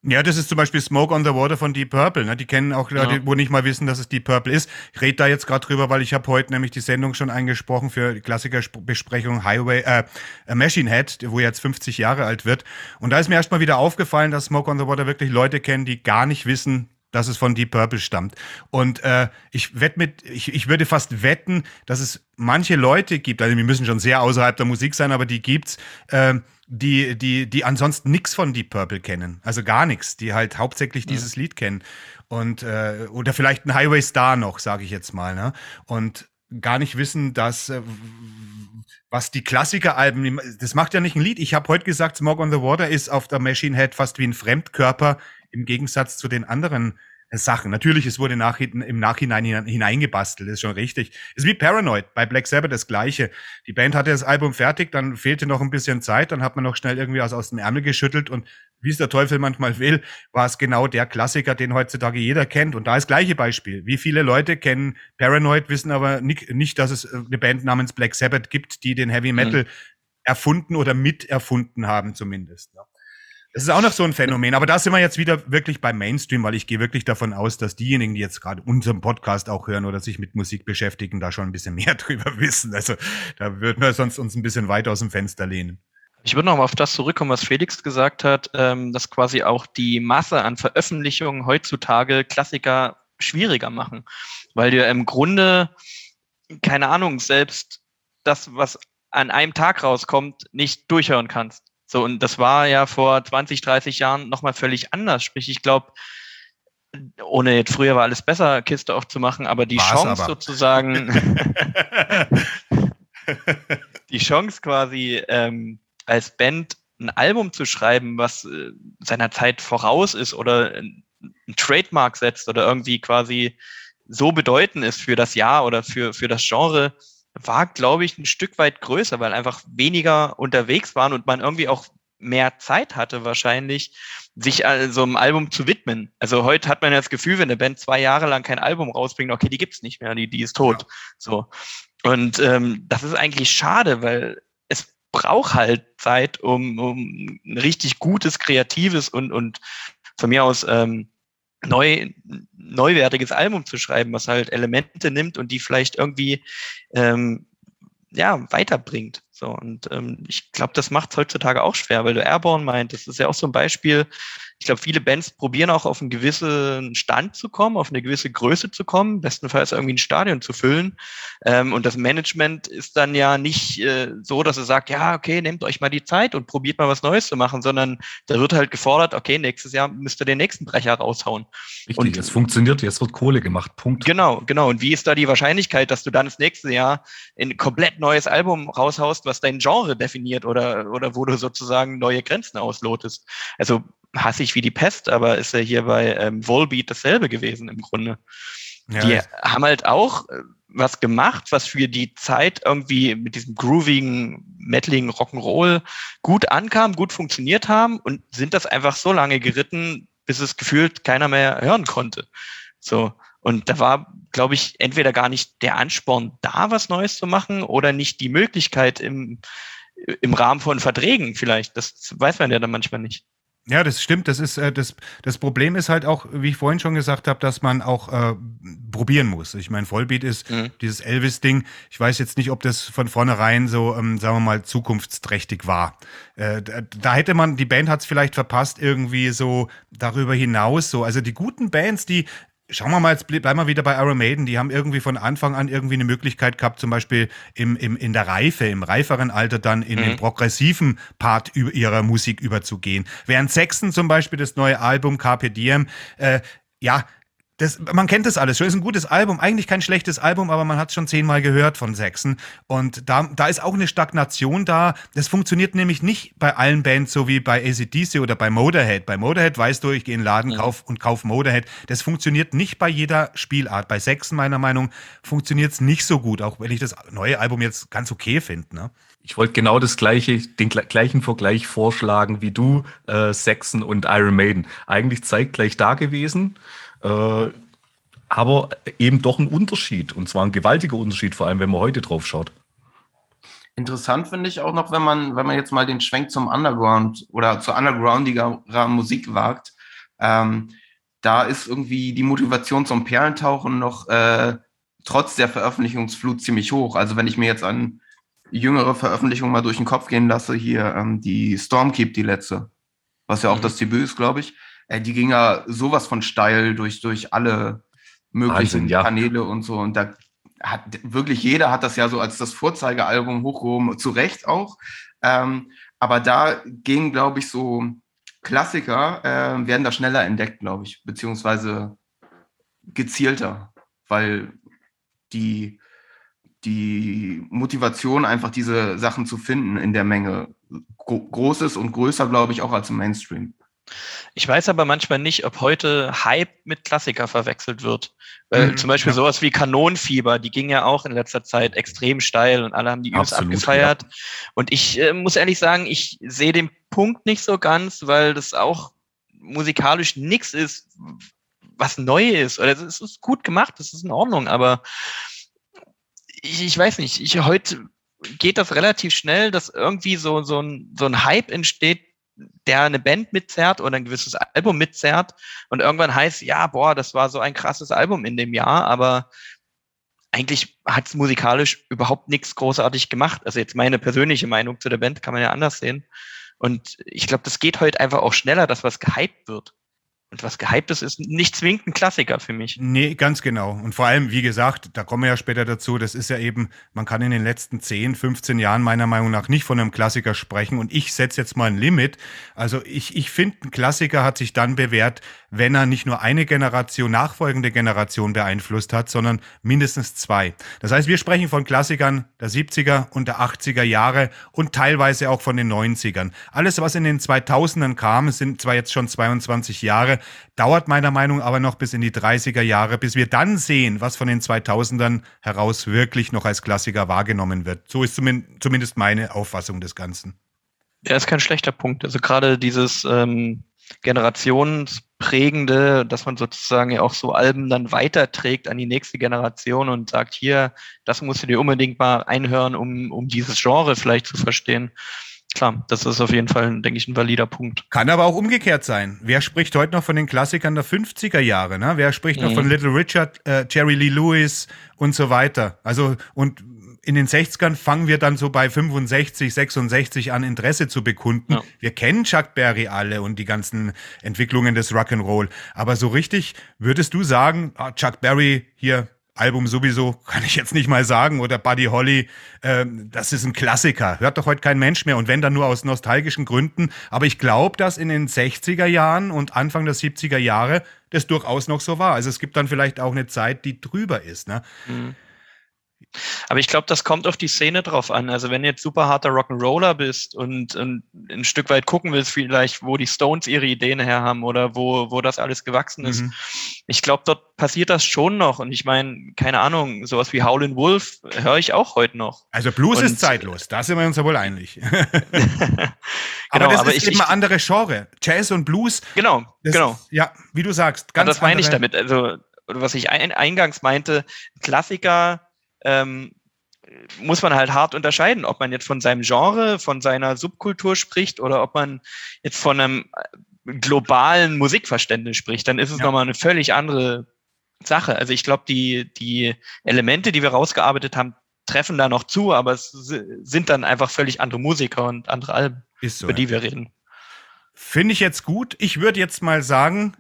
Ja, das ist zum Beispiel Smoke on the Water von Deep Purple. Ne? Die kennen auch Leute, ja. wo nicht mal wissen, dass es Deep Purple ist. Ich rede da jetzt gerade drüber, weil ich habe heute nämlich die Sendung schon eingesprochen für die Klassikerbesprechung Highway, äh, Machine Head, wo jetzt 50 Jahre alt wird. Und da ist mir erstmal wieder aufgefallen, dass Smoke on the Water wirklich Leute kennen, die gar nicht wissen, dass es von Deep Purple stammt. Und äh, ich wette mit, ich, ich würde fast wetten, dass es manche Leute gibt, also wir müssen schon sehr außerhalb der Musik sein, aber die gibt's, äh, die, die, die ansonsten nichts von Deep Purple kennen. Also gar nichts, die halt hauptsächlich ja. dieses Lied kennen. Und äh, oder vielleicht ein Highway Star noch, sage ich jetzt mal, ne? Und gar nicht wissen, dass äh, was die Klassikeralben, das macht ja nicht ein Lied. Ich habe heute gesagt, Smoke on the Water ist auf der Machine Head fast wie ein Fremdkörper im Gegensatz zu den anderen äh, Sachen. Natürlich, es wurde nach, im Nachhinein hineingebastelt, ist schon richtig. Es ist wie Paranoid, bei Black Sabbath das gleiche. Die Band hatte das Album fertig, dann fehlte noch ein bisschen Zeit, dann hat man noch schnell irgendwie was aus dem Ärmel geschüttelt und wie es der Teufel manchmal will, war es genau der Klassiker, den heutzutage jeder kennt. Und da ist gleiche Beispiel. Wie viele Leute kennen Paranoid, wissen aber nicht, nicht dass es äh, eine Band namens Black Sabbath gibt, die den Heavy Metal mhm. erfunden oder miterfunden haben zumindest. Ja. Das ist auch noch so ein Phänomen. Aber da sind wir jetzt wieder wirklich beim Mainstream, weil ich gehe wirklich davon aus, dass diejenigen, die jetzt gerade unseren Podcast auch hören oder sich mit Musik beschäftigen, da schon ein bisschen mehr drüber wissen. Also da würden wir sonst uns ein bisschen weit aus dem Fenster lehnen. Ich würde noch mal auf das zurückkommen, was Felix gesagt hat, ähm, dass quasi auch die Masse an Veröffentlichungen heutzutage Klassiker schwieriger machen, weil du im Grunde, keine Ahnung, selbst das, was an einem Tag rauskommt, nicht durchhören kannst. So, und das war ja vor 20, 30 Jahren nochmal völlig anders. Sprich, ich glaube, ohne jetzt früher war alles besser, Kiste aufzumachen, aber die War's Chance aber. sozusagen, die Chance quasi ähm, als Band ein Album zu schreiben, was äh, seiner Zeit voraus ist oder ein Trademark setzt oder irgendwie quasi so bedeutend ist für das Jahr oder für, für das Genre, war, glaube ich, ein Stück weit größer, weil einfach weniger unterwegs waren und man irgendwie auch mehr Zeit hatte wahrscheinlich, sich äh, so einem Album zu widmen. Also heute hat man ja das Gefühl, wenn eine Band zwei Jahre lang kein Album rausbringt, okay, die gibt's nicht mehr, die, die ist tot. Ja. So. Und ähm, das ist eigentlich schade, weil es braucht halt Zeit, um, um ein richtig gutes, kreatives und, und von mir aus ähm, neu, neuwertiges Album zu schreiben, was halt Elemente nimmt und die vielleicht irgendwie ähm, ja, weiterbringt. So, und ähm, ich glaube, das macht es heutzutage auch schwer, weil du Airborne meint, das ist ja auch so ein Beispiel, ich glaube, viele Bands probieren auch auf einen gewissen Stand zu kommen, auf eine gewisse Größe zu kommen, bestenfalls irgendwie ein Stadion zu füllen. Ähm, und das Management ist dann ja nicht äh, so, dass er sagt, ja, okay, nehmt euch mal die Zeit und probiert mal was Neues zu machen, sondern da wird halt gefordert, okay, nächstes Jahr müsst ihr den nächsten Brecher raushauen. Richtig, und, es funktioniert, jetzt wird Kohle gemacht, Punkt. Genau, genau. Und wie ist da die Wahrscheinlichkeit, dass du dann das nächste Jahr ein komplett neues Album raushaust, was dein Genre definiert oder, oder wo du sozusagen neue Grenzen auslotest? Also hassig wie die Pest, aber ist ja hier bei ähm, Volbeat dasselbe gewesen im Grunde. Ja, die haben halt auch äh, was gemacht, was für die Zeit irgendwie mit diesem groovigen, metaligen Rock'n'Roll gut ankam, gut funktioniert haben und sind das einfach so lange geritten, bis es gefühlt keiner mehr hören konnte. So. Und da war, glaube ich, entweder gar nicht der Ansporn da, was Neues zu machen oder nicht die Möglichkeit im, im Rahmen von Verträgen vielleicht. Das weiß man ja dann manchmal nicht. Ja, das stimmt. Das ist äh, das, das Problem ist halt auch, wie ich vorhin schon gesagt habe, dass man auch äh, probieren muss. Ich meine, Vollbeat ist mhm. dieses Elvis-Ding. Ich weiß jetzt nicht, ob das von vornherein so, ähm, sagen wir mal, zukunftsträchtig war. Äh, da, da, hätte man, die Band hat es vielleicht verpasst, irgendwie so darüber hinaus so. Also die guten Bands, die Schauen wir mal, jetzt bleiben wir wieder bei Iron Maiden. Die haben irgendwie von Anfang an irgendwie eine Möglichkeit gehabt, zum Beispiel im, im, in der Reife, im reiferen Alter dann in mhm. den progressiven Part ihrer Musik überzugehen. Während Sexton zum Beispiel das neue Album Carpe Diem, äh, ja, das, man kennt das alles schon. Ist ein gutes Album, eigentlich kein schlechtes Album, aber man hat es schon zehnmal gehört von Sechsen. Und da, da ist auch eine Stagnation da. Das funktioniert nämlich nicht bei allen Bands so wie bei ACDC oder bei Motorhead. Bei Motorhead weißt du, ich gehe in den Laden ja. kauf und kauf Motorhead. Das funktioniert nicht bei jeder Spielart. Bei Sechsen, meiner Meinung, funktioniert es nicht so gut, auch wenn ich das neue Album jetzt ganz okay finde. Ne? Ich wollte genau das gleiche, den gleichen Vergleich vorschlagen wie du, äh, Sexen und Iron Maiden. Eigentlich zeitgleich da gewesen. Äh, aber eben doch ein Unterschied und zwar ein gewaltiger Unterschied, vor allem wenn man heute drauf schaut. Interessant finde ich auch noch, wenn man, wenn man jetzt mal den Schwenk zum Underground oder zur undergroundiger Musik wagt. Ähm, da ist irgendwie die Motivation zum Perlentauchen noch äh, trotz der Veröffentlichungsflut ziemlich hoch. Also wenn ich mir jetzt an jüngere Veröffentlichungen mal durch den Kopf gehen lasse, hier ähm, die Stormkeep, die letzte, was ja auch mhm. das Debüt ist, glaube ich, äh, die ging ja sowas von steil durch, durch alle möglichen Wahnsinn, ja. Kanäle und so. Und da hat wirklich jeder hat das ja so als das Vorzeigealbum hochgehoben, zu Recht auch. Ähm, aber da gehen, glaube ich, so Klassiker, äh, werden da schneller entdeckt, glaube ich, beziehungsweise gezielter, weil die, die Motivation, einfach diese Sachen zu finden in der Menge groß ist und größer, glaube ich, auch als im Mainstream. Ich weiß aber manchmal nicht, ob heute Hype mit Klassiker verwechselt wird. Weil mhm, zum Beispiel ja. sowas wie Kanonenfieber, die ging ja auch in letzter Zeit extrem steil und alle haben die übelst abgefeiert. Ja. Und ich äh, muss ehrlich sagen, ich sehe den Punkt nicht so ganz, weil das auch musikalisch nichts ist, was neu ist. Oder es ist gut gemacht, das ist in Ordnung, aber ich, ich weiß nicht, ich heute geht das relativ schnell, dass irgendwie so, so, ein, so ein Hype entsteht, der eine Band mitzerrt oder ein gewisses Album mitzerrt und irgendwann heißt, ja, boah, das war so ein krasses Album in dem Jahr, aber eigentlich hat es musikalisch überhaupt nichts großartig gemacht. Also jetzt meine persönliche Meinung zu der Band kann man ja anders sehen. Und ich glaube, das geht heute einfach auch schneller, dass was gehypt wird. Und was Gehyptes ist nicht zwingend ein Klassiker für mich. Nee, ganz genau. Und vor allem, wie gesagt, da kommen wir ja später dazu, das ist ja eben, man kann in den letzten 10, 15 Jahren meiner Meinung nach nicht von einem Klassiker sprechen. Und ich setze jetzt mal ein Limit. Also ich, ich finde, ein Klassiker hat sich dann bewährt, wenn er nicht nur eine Generation, nachfolgende Generation beeinflusst hat, sondern mindestens zwei. Das heißt, wir sprechen von Klassikern der 70er und der 80er Jahre und teilweise auch von den 90ern. Alles, was in den 2000ern kam, sind zwar jetzt schon 22 Jahre, dauert meiner Meinung aber noch bis in die 30er Jahre, bis wir dann sehen, was von den 2000ern heraus wirklich noch als Klassiker wahrgenommen wird. So ist zumindest meine Auffassung des Ganzen. Ja, ist kein schlechter Punkt. Also gerade dieses ähm, generationsprägende, dass man sozusagen ja auch so Alben dann weiterträgt an die nächste Generation und sagt, hier, das musst du dir unbedingt mal einhören, um, um dieses Genre vielleicht zu verstehen. Klar, das ist auf jeden Fall, denke ich, ein valider Punkt. Kann aber auch umgekehrt sein. Wer spricht heute noch von den Klassikern der 50er Jahre? Ne? Wer spricht mhm. noch von Little Richard, äh, Jerry Lee Lewis und so weiter? Also, und in den 60ern fangen wir dann so bei 65, 66 an, Interesse zu bekunden. Ja. Wir kennen Chuck Berry alle und die ganzen Entwicklungen des Rock'n'Roll. Aber so richtig würdest du sagen, ah, Chuck Berry hier Album sowieso, kann ich jetzt nicht mal sagen, oder Buddy Holly, äh, das ist ein Klassiker. Hört doch heute kein Mensch mehr und wenn dann nur aus nostalgischen Gründen. Aber ich glaube, dass in den 60er Jahren und Anfang der 70er Jahre das durchaus noch so war. Also es gibt dann vielleicht auch eine Zeit, die drüber ist. Ne? Mhm. Aber ich glaube, das kommt auf die Szene drauf an. Also wenn du jetzt super harter Rock'n'Roller bist und, und, ein Stück weit gucken willst, vielleicht, wo die Stones ihre Ideen her haben oder wo, wo das alles gewachsen ist. Mhm. Ich glaube, dort passiert das schon noch. Und ich meine, keine Ahnung, sowas wie Howlin' Wolf höre ich auch heute noch. Also Blues und, ist zeitlos, da sind wir uns ja wohl einig. genau, aber das aber ist ich, eben ein andere Genre. Jazz und Blues. Genau, genau. Ist, ja, wie du sagst. Ganz das meine ich damit. Also, was ich ein, eingangs meinte, Klassiker ähm, muss man halt hart unterscheiden, ob man jetzt von seinem Genre, von seiner Subkultur spricht oder ob man jetzt von einem äh, globalen Musikverständnis spricht. Dann ist es ja. nochmal eine völlig andere Sache. Also ich glaube, die, die Elemente, die wir rausgearbeitet haben, treffen da noch zu, aber es sind dann einfach völlig andere Musiker und andere Alben, so, über die wir reden. Finde ich jetzt gut. Ich würde jetzt mal sagen,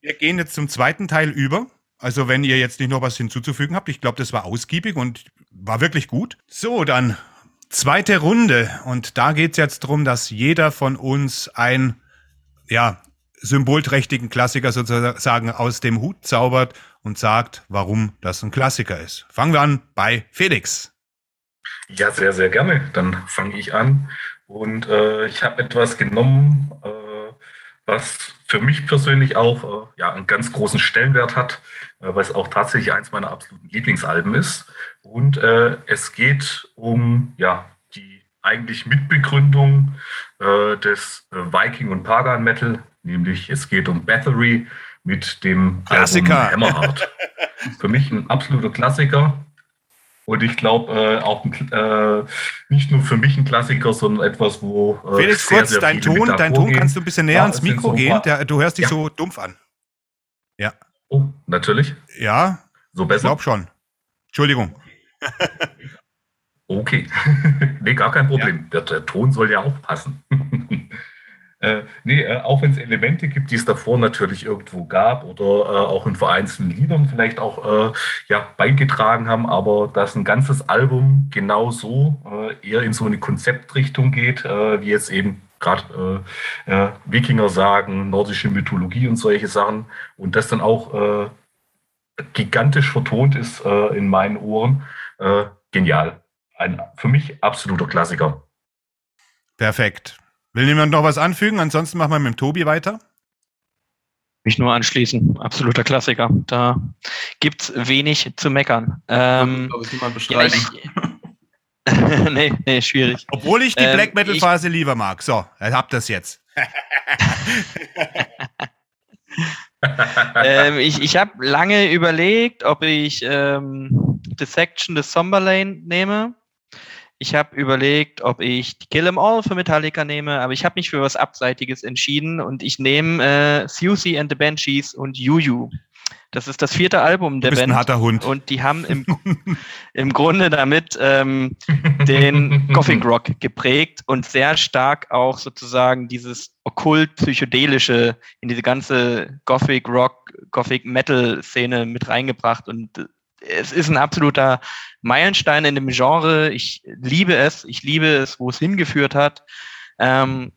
wir gehen jetzt zum zweiten Teil über. Also wenn ihr jetzt nicht noch was hinzuzufügen habt, ich glaube, das war ausgiebig und war wirklich gut. So, dann zweite Runde. Und da geht es jetzt darum, dass jeder von uns ein, ja, symbolträchtigen Klassiker sozusagen aus dem Hut zaubert und sagt, warum das ein Klassiker ist. Fangen wir an bei Felix. Ja, sehr, sehr gerne. Dann fange ich an. Und äh, ich habe etwas genommen, äh, was für mich persönlich auch äh, ja, einen ganz großen Stellenwert hat, äh, weil es auch tatsächlich eins meiner absoluten Lieblingsalben ist. Und äh, es geht um ja, die eigentlich Mitbegründung äh, des Viking und Pagan Metal, nämlich es geht um Battery mit dem Klassiker. Album Hammerheart. Für mich ein absoluter Klassiker. Und ich glaube äh, auch äh, nicht nur für mich ein Klassiker, sondern etwas, wo. Äh, Felix, sehr, kurz, sehr dein Ton, dein Ton kannst du ein bisschen näher ja, ans Mikro so gehen. Der, du hörst dich ja. so dumpf an. Ja. Oh, natürlich. Ja. So besser. Ich glaube schon. Entschuldigung. okay. nee, gar kein Problem. Ja. Der, der Ton soll ja auch passen. Äh, nee, äh, auch wenn es Elemente gibt, die es davor natürlich irgendwo gab oder äh, auch in vereinzelten Liedern vielleicht auch äh, ja, beigetragen haben, aber dass ein ganzes Album genau so äh, eher in so eine Konzeptrichtung geht, äh, wie jetzt eben gerade Wikinger sagen, nordische Mythologie und solche Sachen und das dann auch gigantisch vertont ist in meinen Ohren, genial. Ein für mich absoluter Klassiker. Perfekt. Will jemand noch was anfügen? Ansonsten machen wir mit dem Tobi weiter. Mich nur anschließen. Absoluter Klassiker. Da gibt es wenig zu meckern. Ähm, ja, ich, nee, nee, schwierig. Obwohl ich die ähm, Black Metal Phase lieber mag. So, habt das jetzt. ähm, ich ich habe lange überlegt, ob ich ähm, The Section des Somberlane nehme. Ich habe überlegt, ob ich die Kill 'Em All für Metallica nehme, aber ich habe mich für was Abseitiges entschieden und ich nehme äh, Susie and the Banshees und Juju. Das ist das vierte Album der du bist Band. Ein harter Hund. Und die haben im, im Grunde damit ähm, den Gothic Rock geprägt und sehr stark auch sozusagen dieses okkult-psychedelische in diese ganze Gothic Rock, Gothic Metal Szene mit reingebracht. Und es ist ein absoluter Meilenstein in dem Genre. Ich liebe es. Ich liebe es, wo es hingeführt hat. Ähm,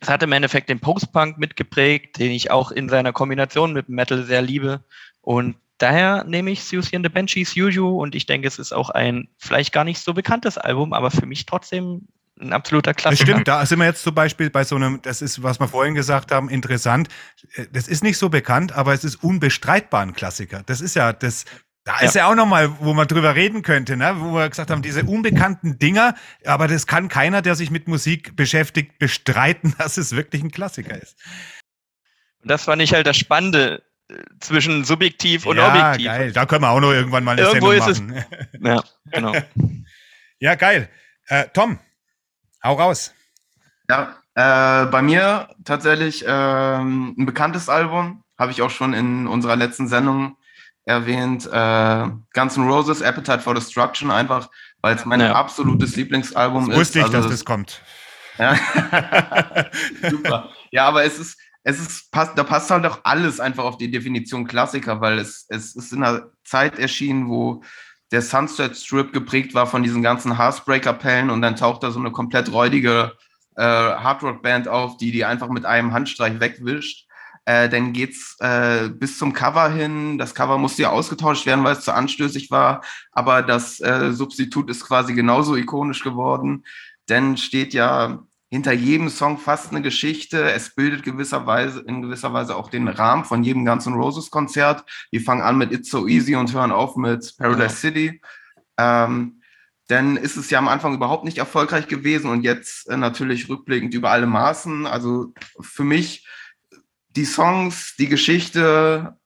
es hat im Endeffekt den Post-Punk mitgeprägt, den ich auch in seiner Kombination mit Metal sehr liebe. Und daher nehme ich Susie and the Banshees Juju und ich denke, es ist auch ein vielleicht gar nicht so bekanntes Album, aber für mich trotzdem ein absoluter Klassiker. Das stimmt, da sind wir jetzt zum Beispiel bei so einem, das ist, was wir vorhin gesagt haben, interessant. Das ist nicht so bekannt, aber es ist unbestreitbar ein Klassiker. Das ist ja das, da ja. ist ja auch nochmal, wo man drüber reden könnte, ne? wo wir gesagt haben, diese unbekannten Dinger, aber das kann keiner, der sich mit Musik beschäftigt, bestreiten, dass es wirklich ein Klassiker ist. Und das fand ich halt das Spannende äh, zwischen subjektiv und ja, objektiv. geil. Da können wir auch noch irgendwann mal eine Irgendwo Sendung ist machen. Es, ja, genau. ja, geil. Äh, Tom, hau raus. Ja, äh, bei mir tatsächlich ähm, ein bekanntes Album, habe ich auch schon in unserer letzten Sendung erwähnt, äh, Guns N' Roses, Appetite for Destruction, einfach weil es mein ja. absolutes Lieblingsalbum das wusste ist. Wusste ich, also, dass das kommt. Ja. Super. Ja, aber es ist, es ist, passt, da passt halt auch alles einfach auf die Definition Klassiker, weil es, es ist in einer Zeit erschienen, wo der Sunset Strip geprägt war von diesen ganzen Heartbreaker-Pellen und dann taucht da so eine komplett räudige äh, Hardrock-Band auf, die die einfach mit einem Handstreich wegwischt. Äh, dann geht's äh, bis zum Cover hin. Das Cover musste ja ausgetauscht werden, weil es zu anstößig war. Aber das äh, Substitut ist quasi genauso ikonisch geworden. Denn steht ja hinter jedem Song fast eine Geschichte. Es bildet gewisserweise, in gewisser Weise auch den Rahmen von jedem Guns N' Roses Konzert. Wir fangen an mit It's So Easy und hören auf mit Paradise ja. City. Ähm, denn ist es ja am Anfang überhaupt nicht erfolgreich gewesen und jetzt äh, natürlich rückblickend über alle Maßen. Also für mich die Songs, die Geschichte,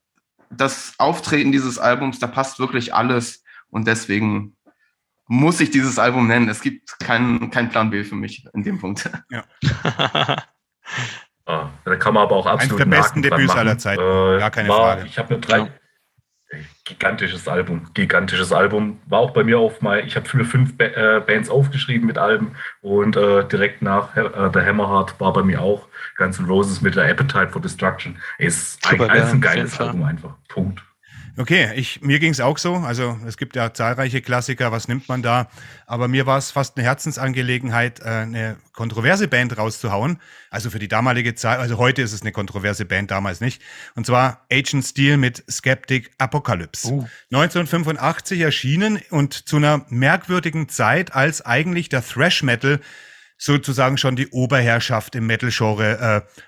das Auftreten dieses Albums, da passt wirklich alles. Und deswegen muss ich dieses Album nennen. Es gibt keinen kein Plan B für mich in dem Punkt. Ja. ah, da kann man aber auch absolut Eines der besten Debüts aller Zeiten, äh, gar keine war, Frage. Ich habe mir drei, ja. Gigantisches Album, gigantisches Album. War auch bei mir auf mal, ich habe für fünf äh, Bands aufgeschrieben mit Alben und äh, direkt nach äh, The Hammerheart war bei mir auch Guns N' Roses mit der Appetite for Destruction. Ist Super, ein, ein geiles Album einfach. Punkt. Okay, ich, mir ging es auch so. Also es gibt ja zahlreiche Klassiker, was nimmt man da? Aber mir war es fast eine Herzensangelegenheit, äh, eine kontroverse Band rauszuhauen. Also für die damalige Zeit, also heute ist es eine kontroverse Band, damals nicht. Und zwar Agent Steel mit Skeptic Apocalypse. Uh. 1985 erschienen und zu einer merkwürdigen Zeit, als eigentlich der Thrash Metal sozusagen schon die Oberherrschaft im Metal-Genre äh,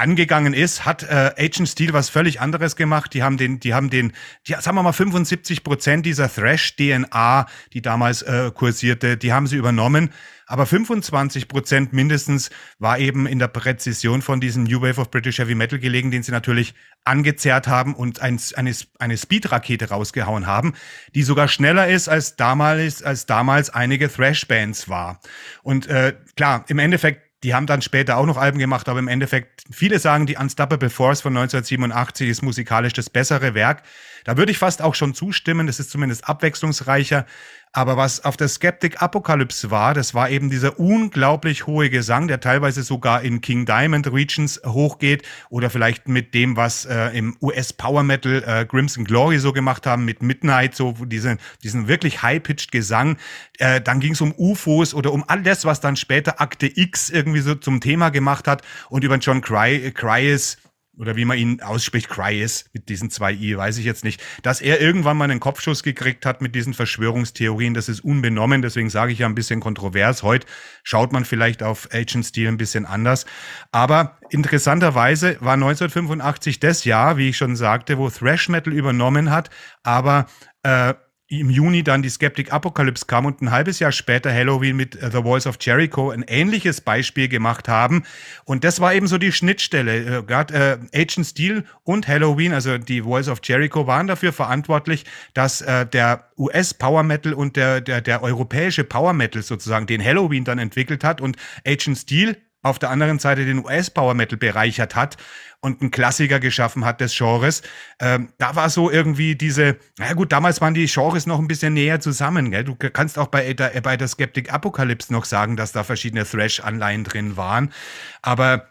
angegangen ist, hat äh, Agent Steel was völlig anderes gemacht. Die haben den, die haben den, die, sagen wir mal 75 Prozent dieser Thrash-DNA, die damals äh, kursierte, die haben sie übernommen. Aber 25 Prozent mindestens war eben in der Präzision von diesem New Wave of British Heavy Metal gelegen, den sie natürlich angezerrt haben und ein, eine, eine Speed-Rakete rausgehauen haben, die sogar schneller ist als damals, als damals einige Thrash-Bands war. Und äh, klar, im Endeffekt die haben dann später auch noch Alben gemacht, aber im Endeffekt, viele sagen, die Unstoppable Force von 1987 ist musikalisch das bessere Werk. Da würde ich fast auch schon zustimmen, das ist zumindest abwechslungsreicher. Aber was auf der Skeptic Apocalypse war, das war eben dieser unglaublich hohe Gesang, der teilweise sogar in King Diamond Regions hochgeht oder vielleicht mit dem, was äh, im US Power Metal äh, Crimson Glory so gemacht haben, mit Midnight, so diesen, diesen wirklich high-pitched Gesang. Äh, dann ging es um UFOs oder um alles, was dann später Akte X irgendwie so zum Thema gemacht hat und über John Cry, Cryes oder wie man ihn ausspricht, Cryes mit diesen zwei I, weiß ich jetzt nicht, dass er irgendwann mal einen Kopfschuss gekriegt hat mit diesen Verschwörungstheorien. Das ist unbenommen, deswegen sage ich ja ein bisschen kontrovers. Heute schaut man vielleicht auf Agent Steel ein bisschen anders. Aber interessanterweise war 1985 das Jahr, wie ich schon sagte, wo Thrash Metal übernommen hat, aber äh, im Juni dann die Skeptic Apocalypse kam und ein halbes Jahr später Halloween mit äh, The Walls of Jericho ein ähnliches Beispiel gemacht haben. Und das war eben so die Schnittstelle. Äh, Gerade äh, Agent Steel und Halloween, also die Walls of Jericho, waren dafür verantwortlich, dass äh, der US Power Metal und der, der, der europäische Power Metal sozusagen, den Halloween dann entwickelt hat und Agent Steel auf der anderen Seite den US-Power Metal bereichert hat und einen Klassiker geschaffen hat des Genres. Ähm, da war so irgendwie diese, na gut, damals waren die Genres noch ein bisschen näher zusammen. Gell? Du kannst auch bei der, bei der Skeptic Apocalypse noch sagen, dass da verschiedene Thrash-Anleihen drin waren. Aber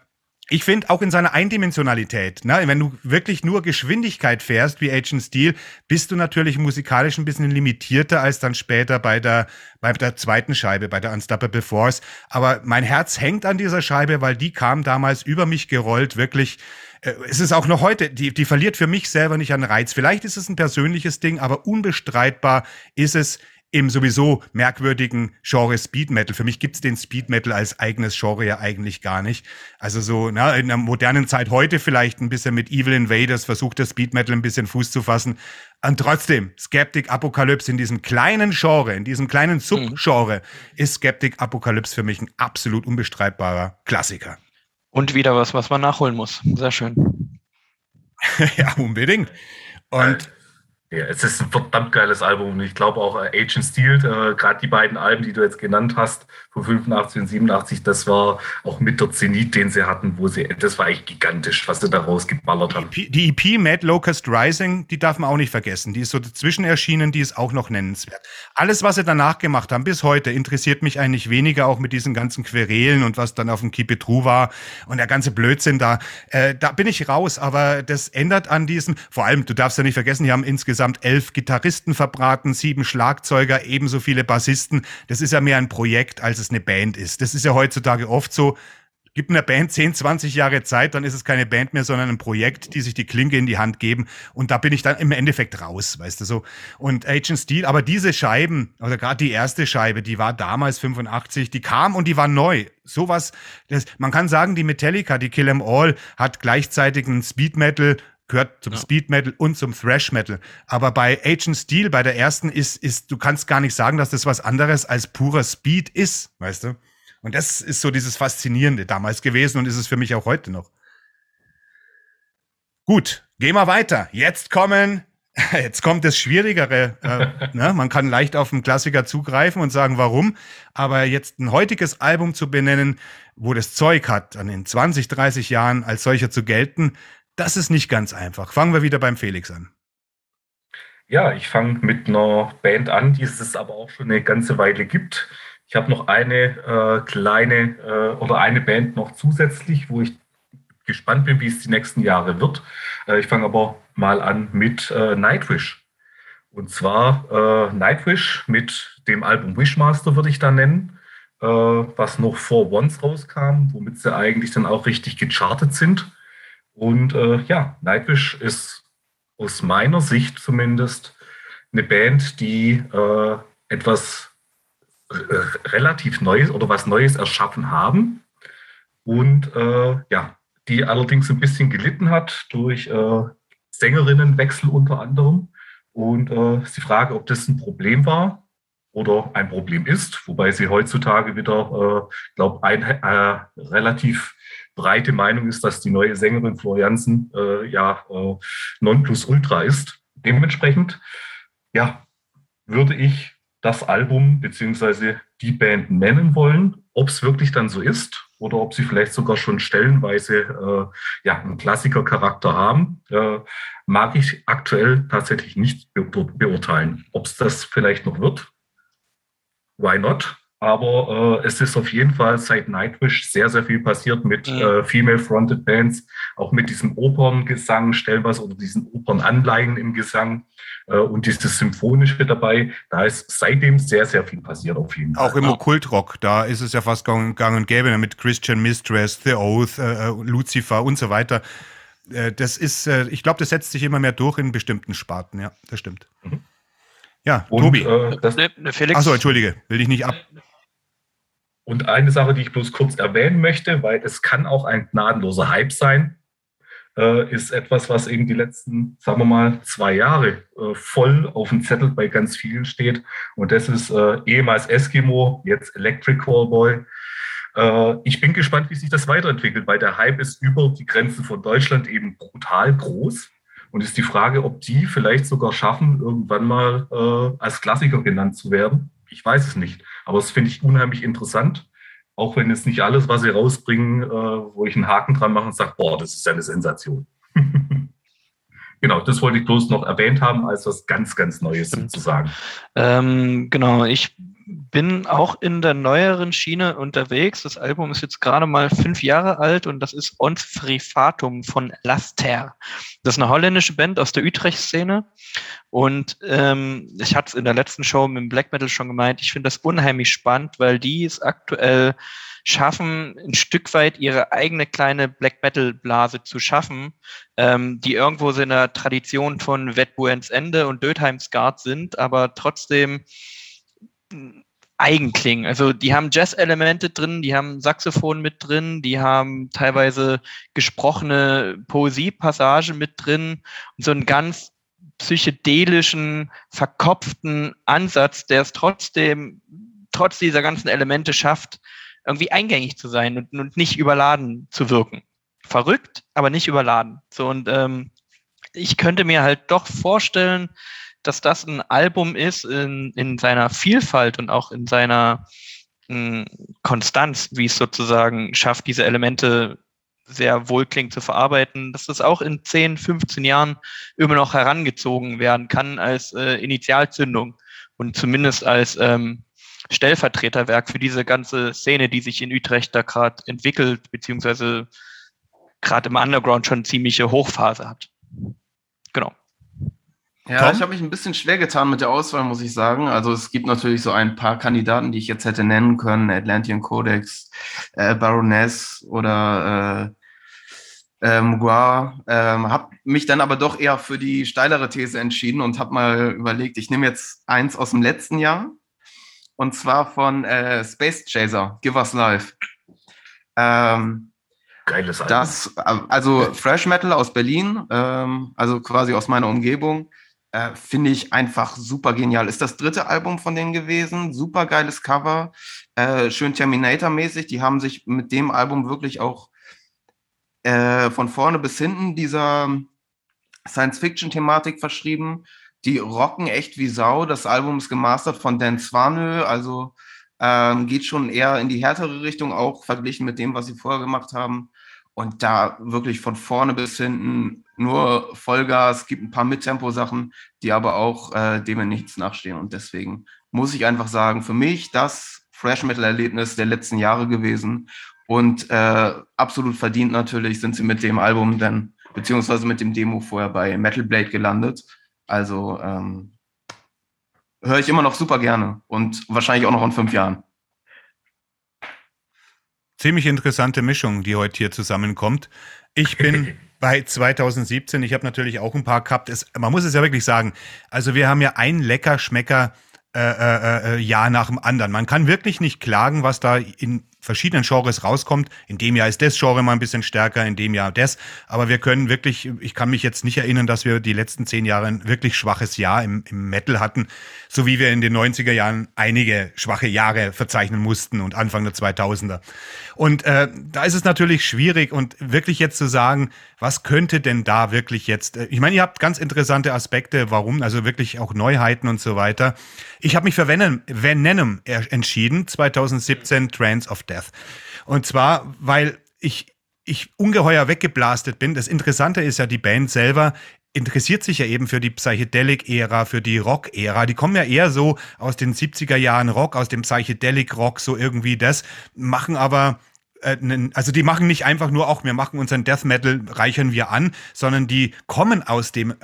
ich finde auch in seiner Eindimensionalität, ne, wenn du wirklich nur Geschwindigkeit fährst wie Agent Steel, bist du natürlich musikalisch ein bisschen limitierter als dann später bei der, bei der zweiten Scheibe, bei der Unstoppable Force. Aber mein Herz hängt an dieser Scheibe, weil die kam damals über mich gerollt, wirklich. Äh, es ist auch noch heute, die, die verliert für mich selber nicht an Reiz. Vielleicht ist es ein persönliches Ding, aber unbestreitbar ist es im sowieso merkwürdigen Genre Speed Metal. Für mich gibt's den Speed Metal als eigenes Genre ja eigentlich gar nicht. Also so na, in der modernen Zeit heute vielleicht ein bisschen mit Evil Invaders versucht der Speed Metal ein bisschen Fuß zu fassen. Und trotzdem, Skeptic Apocalypse in diesem kleinen Genre, in diesem kleinen mhm. Subgenre, ist Skeptic Apocalypse für mich ein absolut unbestreitbarer Klassiker. Und wieder was, was man nachholen muss. Sehr schön. ja, unbedingt. Und ja, es ist ein verdammt geiles Album ich glaube auch äh, Agent Steel, äh, gerade die beiden Alben, die du jetzt genannt hast, von 85 und 87, das war auch mit der Zenit, den sie hatten, wo sie, das war echt gigantisch, was sie da rausgeballert haben. Die EP, EP Mad Locust Rising, die darf man auch nicht vergessen. Die ist so dazwischen erschienen, die ist auch noch nennenswert. Alles, was sie danach gemacht haben, bis heute, interessiert mich eigentlich weniger, auch mit diesen ganzen Querelen und was dann auf dem Keep It True war und der ganze Blödsinn da. Äh, da bin ich raus, aber das ändert an diesem, vor allem, du darfst ja nicht vergessen, die haben insgesamt elf Gitarristen verbraten, sieben Schlagzeuger, ebenso viele Bassisten. Das ist ja mehr ein Projekt als es eine Band ist. Das ist ja heutzutage oft so. Gib einer Band 10, 20 Jahre Zeit, dann ist es keine Band mehr, sondern ein Projekt, die sich die Klinke in die Hand geben. Und da bin ich dann im Endeffekt raus, weißt du so. Und Agent Steel, aber diese Scheiben, oder gerade die erste Scheibe, die war damals 85, die kam und die war neu. Sowas, das, man kann sagen, die Metallica, die Kill 'em All, hat gleichzeitig einen Speed Metal gehört zum ja. Speed Metal und zum Thrash Metal. Aber bei Agent Steel, bei der ersten, ist, ist, du kannst gar nicht sagen, dass das was anderes als purer Speed ist, weißt du? Und das ist so dieses Faszinierende damals gewesen und ist es für mich auch heute noch. Gut, gehen wir weiter. Jetzt kommen Jetzt kommt das Schwierigere. Äh, ne? Man kann leicht auf einen Klassiker zugreifen und sagen, warum. Aber jetzt ein heutiges Album zu benennen, wo das Zeug hat, an den 20, 30 Jahren als solcher zu gelten, das ist nicht ganz einfach. Fangen wir wieder beim Felix an. Ja, ich fange mit einer Band an, die es aber auch schon eine ganze Weile gibt. Ich habe noch eine äh, kleine äh, oder eine Band noch zusätzlich, wo ich gespannt bin, wie es die nächsten Jahre wird. Äh, ich fange aber mal an mit äh, Nightwish. Und zwar äh, Nightwish mit dem Album Wishmaster würde ich da nennen, äh, was noch vor Once rauskam, womit sie eigentlich dann auch richtig gechartet sind. Und äh, ja, Nightwish ist aus meiner Sicht zumindest eine Band, die äh, etwas relativ Neues oder was Neues erschaffen haben. Und äh, ja, die allerdings ein bisschen gelitten hat durch äh, Sängerinnenwechsel unter anderem. Und äh, ist die ob das ein Problem war oder ein Problem ist, wobei sie heutzutage wieder, äh, glaube ein äh, relativ breite Meinung ist, dass die neue Sängerin Floriansen äh, ja äh, Nonplusultra ist. Dementsprechend, ja, würde ich das Album beziehungsweise die Band nennen wollen. Ob es wirklich dann so ist oder ob sie vielleicht sogar schon stellenweise äh, ja, einen Klassikercharakter haben, äh, mag ich aktuell tatsächlich nicht be beurteilen. Ob es das vielleicht noch wird, why not? Aber äh, es ist auf jeden Fall seit Nightwish sehr, sehr viel passiert mit mhm. äh, Female-Fronted Bands, auch mit diesem Operngesang stellenweise oder diesen Opernanleihen im Gesang äh, und dieses Symphonische dabei. Da ist seitdem sehr, sehr viel passiert auf jeden Fall. Auch im Okkultrock, da ist es ja fast gang, gang und gäbe mit Christian Mistress, The Oath, äh, äh, Lucifer und so weiter. Äh, das ist, ich glaube, das setzt sich immer mehr durch in bestimmten Sparten, ja, das stimmt. Mhm. Ja, und, Tobi. Äh, das, ne, ne. Achso, entschuldige, will dich nicht ab. Und eine Sache, die ich bloß kurz erwähnen möchte, weil es kann auch ein gnadenloser Hype sein, äh, ist etwas, was eben die letzten, sagen wir mal, zwei Jahre äh, voll auf dem Zettel bei ganz vielen steht. Und das ist äh, ehemals Eskimo, jetzt Electric Callboy. Äh, ich bin gespannt, wie sich das weiterentwickelt, weil der Hype ist über die Grenzen von Deutschland eben brutal groß. Und ist die Frage, ob die vielleicht sogar schaffen, irgendwann mal äh, als Klassiker genannt zu werden. Ich weiß es nicht. Aber das finde ich unheimlich interessant. Auch wenn es nicht alles, was sie rausbringen, äh, wo ich einen Haken dran mache und sage, boah, das ist ja eine Sensation. genau, das wollte ich bloß noch erwähnt haben, als was ganz, ganz Neues sozusagen. Ähm, genau, ich bin auch in der neueren Schiene unterwegs. Das Album ist jetzt gerade mal fünf Jahre alt und das ist Ons Frifatum von Laster. Das ist eine holländische Band aus der Utrecht-Szene. Und ähm, ich hatte es in der letzten Show mit dem Black Metal schon gemeint, ich finde das unheimlich spannend, weil die es aktuell schaffen, ein Stück weit ihre eigene kleine Black Metal Blase zu schaffen, ähm, die irgendwo so in der Tradition von Wetbuens Ende und Dötheims Guard sind, aber trotzdem Eigenklingen. Also die haben Jazz-Elemente drin, die haben Saxophon mit drin, die haben teilweise gesprochene Poesie-Passagen mit drin und so einen ganz psychedelischen, verkopften Ansatz, der es trotzdem, trotz dieser ganzen Elemente schafft, irgendwie eingängig zu sein und, und nicht überladen zu wirken. Verrückt, aber nicht überladen. So und ähm, ich könnte mir halt doch vorstellen, dass das ein Album ist in, in seiner Vielfalt und auch in seiner mh, hm, Konstanz, wie es sozusagen schafft, diese Elemente sehr wohlklingend zu verarbeiten, dass das auch in 10, 15 Jahren immer noch herangezogen werden kann als äh, Initialzündung und zumindest als ähm, Stellvertreterwerk für diese ganze Szene, die sich in Utrecht da gerade entwickelt, beziehungsweise gerade im Underground schon ziemliche Hochphase hat. Ja, Tom? ich habe mich ein bisschen schwer getan mit der Auswahl, muss ich sagen. Also es gibt natürlich so ein paar Kandidaten, die ich jetzt hätte nennen können. Atlantean Codex, äh, Baroness oder äh, äh, Mugua. Ähm, habe mich dann aber doch eher für die steilere These entschieden und habe mal überlegt, ich nehme jetzt eins aus dem letzten Jahr. Und zwar von äh, Space Chaser, Give Us Life. Ähm, Geiles Album. Das, also Fresh Metal aus Berlin, ähm, also quasi aus meiner Umgebung. Äh, Finde ich einfach super genial. Ist das dritte Album von denen gewesen. Super geiles Cover. Äh, schön Terminator-mäßig. Die haben sich mit dem Album wirklich auch äh, von vorne bis hinten dieser Science-Fiction-Thematik verschrieben. Die rocken echt wie Sau. Das Album ist gemastert von Dan Swanö, also ähm, geht schon eher in die härtere Richtung, auch verglichen mit dem, was sie vorher gemacht haben. Und da wirklich von vorne bis hinten nur Vollgas, gibt ein paar Mittempo-Sachen, die aber auch äh, dem in nichts nachstehen. Und deswegen muss ich einfach sagen, für mich das Fresh Metal-Erlebnis der letzten Jahre gewesen. Und äh, absolut verdient natürlich sind sie mit dem Album dann, beziehungsweise mit dem Demo vorher bei Metal Blade gelandet. Also ähm, höre ich immer noch super gerne und wahrscheinlich auch noch in fünf Jahren. Ziemlich interessante Mischung, die heute hier zusammenkommt. Ich bin bei 2017, ich habe natürlich auch ein paar gehabt. Es, man muss es ja wirklich sagen, also wir haben ja ein lecker Schmecker äh, äh, äh, Jahr nach dem anderen. Man kann wirklich nicht klagen, was da in verschiedenen Genres rauskommt. In dem Jahr ist das Genre mal ein bisschen stärker, in dem Jahr das. Aber wir können wirklich, ich kann mich jetzt nicht erinnern, dass wir die letzten zehn Jahre ein wirklich schwaches Jahr im, im Metal hatten, so wie wir in den 90er Jahren einige schwache Jahre verzeichnen mussten und Anfang der 2000er. Und äh, da ist es natürlich schwierig und wirklich jetzt zu sagen, was könnte denn da wirklich jetzt, äh, ich meine, ihr habt ganz interessante Aspekte, warum, also wirklich auch Neuheiten und so weiter. Ich habe mich für Venom, Venom entschieden, 2017 Trance of Death. Und zwar, weil ich, ich ungeheuer weggeblastet bin. Das Interessante ist ja, die Band selber interessiert sich ja eben für die Psychedelic-Ära, für die Rock-Ära. Die kommen ja eher so aus den 70er Jahren Rock, aus dem Psychedelic-Rock, so irgendwie das, machen aber äh, also die machen nicht einfach nur auch, wir machen unseren Death Metal, reichern wir an, sondern die kommen aus dem äh,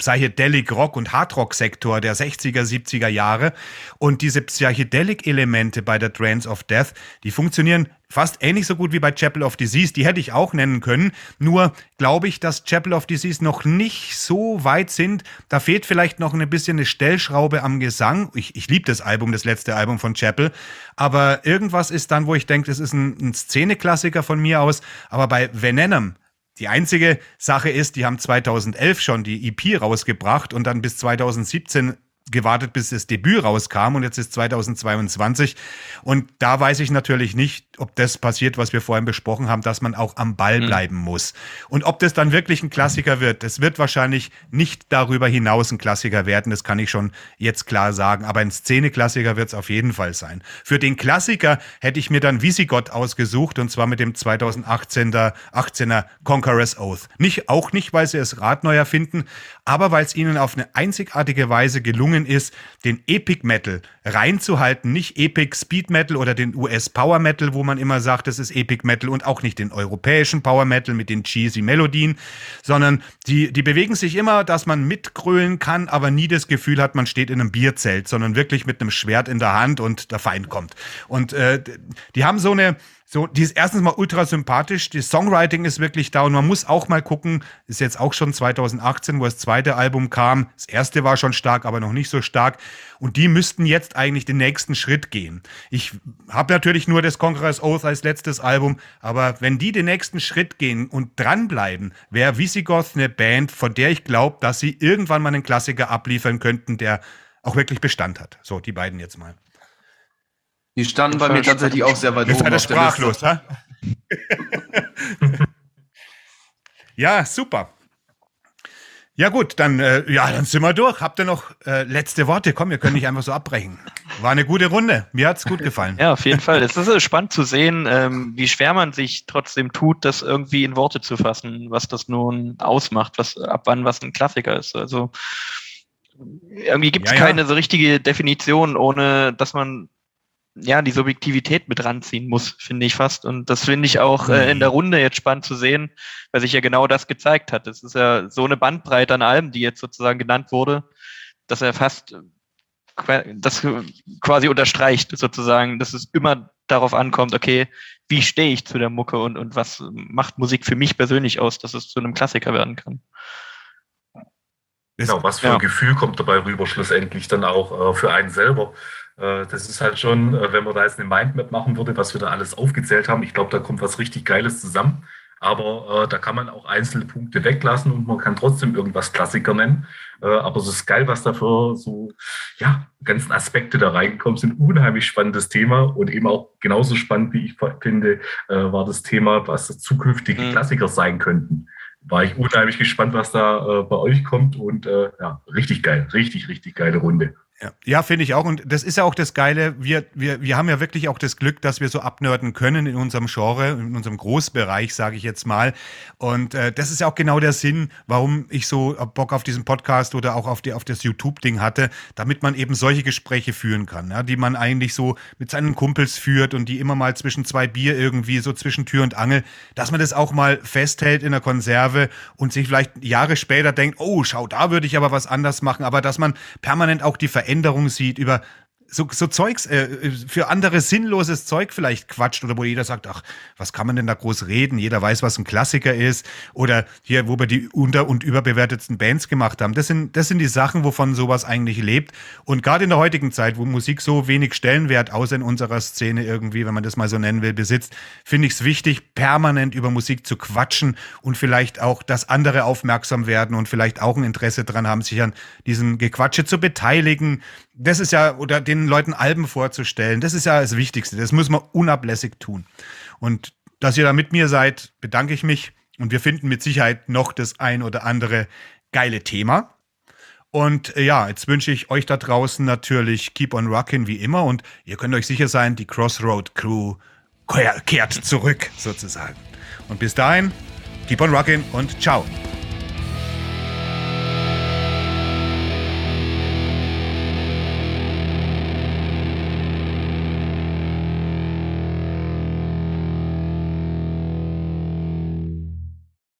Psychedelic Rock und Hard Rock Sektor der 60er, 70er Jahre. Und diese Psychedelic Elemente bei der Trance of Death, die funktionieren fast ähnlich so gut wie bei Chapel of Disease. Die hätte ich auch nennen können. Nur glaube ich, dass Chapel of Disease noch nicht so weit sind. Da fehlt vielleicht noch ein bisschen eine Stellschraube am Gesang. Ich, ich liebe das Album, das letzte Album von Chapel. Aber irgendwas ist dann, wo ich denke, das ist ein, ein Szeneklassiker von mir aus. Aber bei Venenem, die einzige Sache ist, die haben 2011 schon die EP rausgebracht und dann bis 2017 gewartet, bis das Debüt rauskam und jetzt ist 2022. Und da weiß ich natürlich nicht, ob das passiert, was wir vorhin besprochen haben, dass man auch am Ball mhm. bleiben mhm. muss. Und ob das dann wirklich ein Klassiker wird, das wird wahrscheinlich nicht darüber hinaus ein Klassiker werden, das kann ich schon jetzt klar sagen. Aber ein Szene-Klassiker wird es auf jeden Fall sein. Für den Klassiker hätte ich mir dann Visigoth ausgesucht und zwar mit dem 2018er 18er Conqueror's Oath. Nicht, auch nicht, weil sie es Rad neu erfinden, aber weil es ihnen auf eine einzigartige Weise gelungen ist, den Epic Metal reinzuhalten. Nicht Epic Speed Metal oder den US Power Metal, wo man immer sagt, das ist Epic Metal und auch nicht den europäischen Power Metal mit den cheesy Melodien, sondern die, die bewegen sich immer, dass man mitgrölen kann, aber nie das Gefühl hat, man steht in einem Bierzelt, sondern wirklich mit einem Schwert in der Hand und der Feind kommt. Und äh, die haben so eine, so, die ist erstens mal ultra sympathisch. Die Songwriting ist wirklich da und man muss auch mal gucken, ist jetzt auch schon 2018, wo das zweite Album kam. Das erste war schon stark, aber noch nicht so stark. Und die müssten jetzt eigentlich den nächsten Schritt gehen. Ich habe natürlich nur das Conqueror's Oath als letztes Album, aber wenn die den nächsten Schritt gehen und dranbleiben, wäre Visigoth eine Band, von der ich glaube, dass sie irgendwann mal einen Klassiker abliefern könnten, der auch wirklich Bestand hat. So, die beiden jetzt mal. Die standen bei mir tatsächlich auch sehr weit oben. Jetzt ist sprachlos, ha? ja, super. Ja gut, dann, äh, ja, dann sind wir durch. Habt ihr noch äh, letzte Worte? Komm, wir können nicht einfach so abbrechen. War eine gute Runde. Mir hat es gut gefallen. Ja, auf jeden Fall. Es ist äh, spannend zu sehen, ähm, wie schwer man sich trotzdem tut, das irgendwie in Worte zu fassen, was das nun ausmacht, was ab wann was ein Klassiker ist. Also irgendwie gibt es ja, keine ja. so richtige Definition, ohne dass man ja, die Subjektivität mit ranziehen muss, finde ich fast. Und das finde ich auch äh, in der mhm. Runde jetzt spannend zu sehen, weil sich ja genau das gezeigt hat. Es ist ja so eine Bandbreite an Alben, die jetzt sozusagen genannt wurde, dass er fast das quasi unterstreicht, sozusagen, dass es immer darauf ankommt, okay, wie stehe ich zu der Mucke und, und was macht Musik für mich persönlich aus, dass es zu einem Klassiker werden kann. Genau, was für ein Gefühl kommt dabei rüber, schlussendlich dann auch äh, für einen selber. Äh, das ist halt schon, äh, wenn man da jetzt eine Mindmap machen würde, was wir da alles aufgezählt haben, ich glaube, da kommt was richtig Geiles zusammen. Aber äh, da kann man auch einzelne Punkte weglassen und man kann trotzdem irgendwas Klassiker nennen. Äh, aber es ist geil, was dafür so, ja, ganzen Aspekte da reingekommen sind. Unheimlich spannendes Thema und eben auch genauso spannend, wie ich finde, äh, war das Thema, was zukünftige mhm. Klassiker sein könnten. war ich unheimlich gespannt, was da äh, bei euch kommt. Und ja, richtig geil, richtig, richtig geile Runde. Ja, ja finde ich auch. Und das ist ja auch das Geile. Wir, wir, wir haben ja wirklich auch das Glück, dass wir so abnörden können in unserem Genre, in unserem Großbereich, sage ich jetzt mal. Und äh, das ist ja auch genau der Sinn, warum ich so Bock auf diesen Podcast oder auch auf, die, auf das YouTube-Ding hatte, damit man eben solche Gespräche führen kann, ja, die man eigentlich so mit seinen Kumpels führt und die immer mal zwischen zwei Bier irgendwie so zwischen Tür und Angel, dass man das auch mal festhält in der Konserve und sich vielleicht Jahre später denkt, oh, schau, da würde ich aber was anders machen, aber dass man permanent auch die Veränderungen Veränderung sieht, über so, so Zeugs, äh, für andere sinnloses Zeug vielleicht quatscht oder wo jeder sagt, ach, was kann man denn da groß reden? Jeder weiß, was ein Klassiker ist. Oder hier, wo wir die unter- und überbewertetsten Bands gemacht haben. Das sind, das sind die Sachen, wovon sowas eigentlich lebt. Und gerade in der heutigen Zeit, wo Musik so wenig Stellenwert, außer in unserer Szene irgendwie, wenn man das mal so nennen will, besitzt, finde ich es wichtig, permanent über Musik zu quatschen und vielleicht auch, dass andere aufmerksam werden und vielleicht auch ein Interesse daran haben, sich an diesem Gequatsche zu beteiligen. Das ist ja, oder den Leuten Alben vorzustellen. Das ist ja das Wichtigste. Das muss man unablässig tun. Und dass ihr da mit mir seid, bedanke ich mich. Und wir finden mit Sicherheit noch das ein oder andere geile Thema. Und äh, ja, jetzt wünsche ich euch da draußen natürlich Keep on Rockin' wie immer. Und ihr könnt euch sicher sein, die Crossroad Crew kehrt zurück sozusagen. Und bis dahin, Keep on Rockin' und ciao.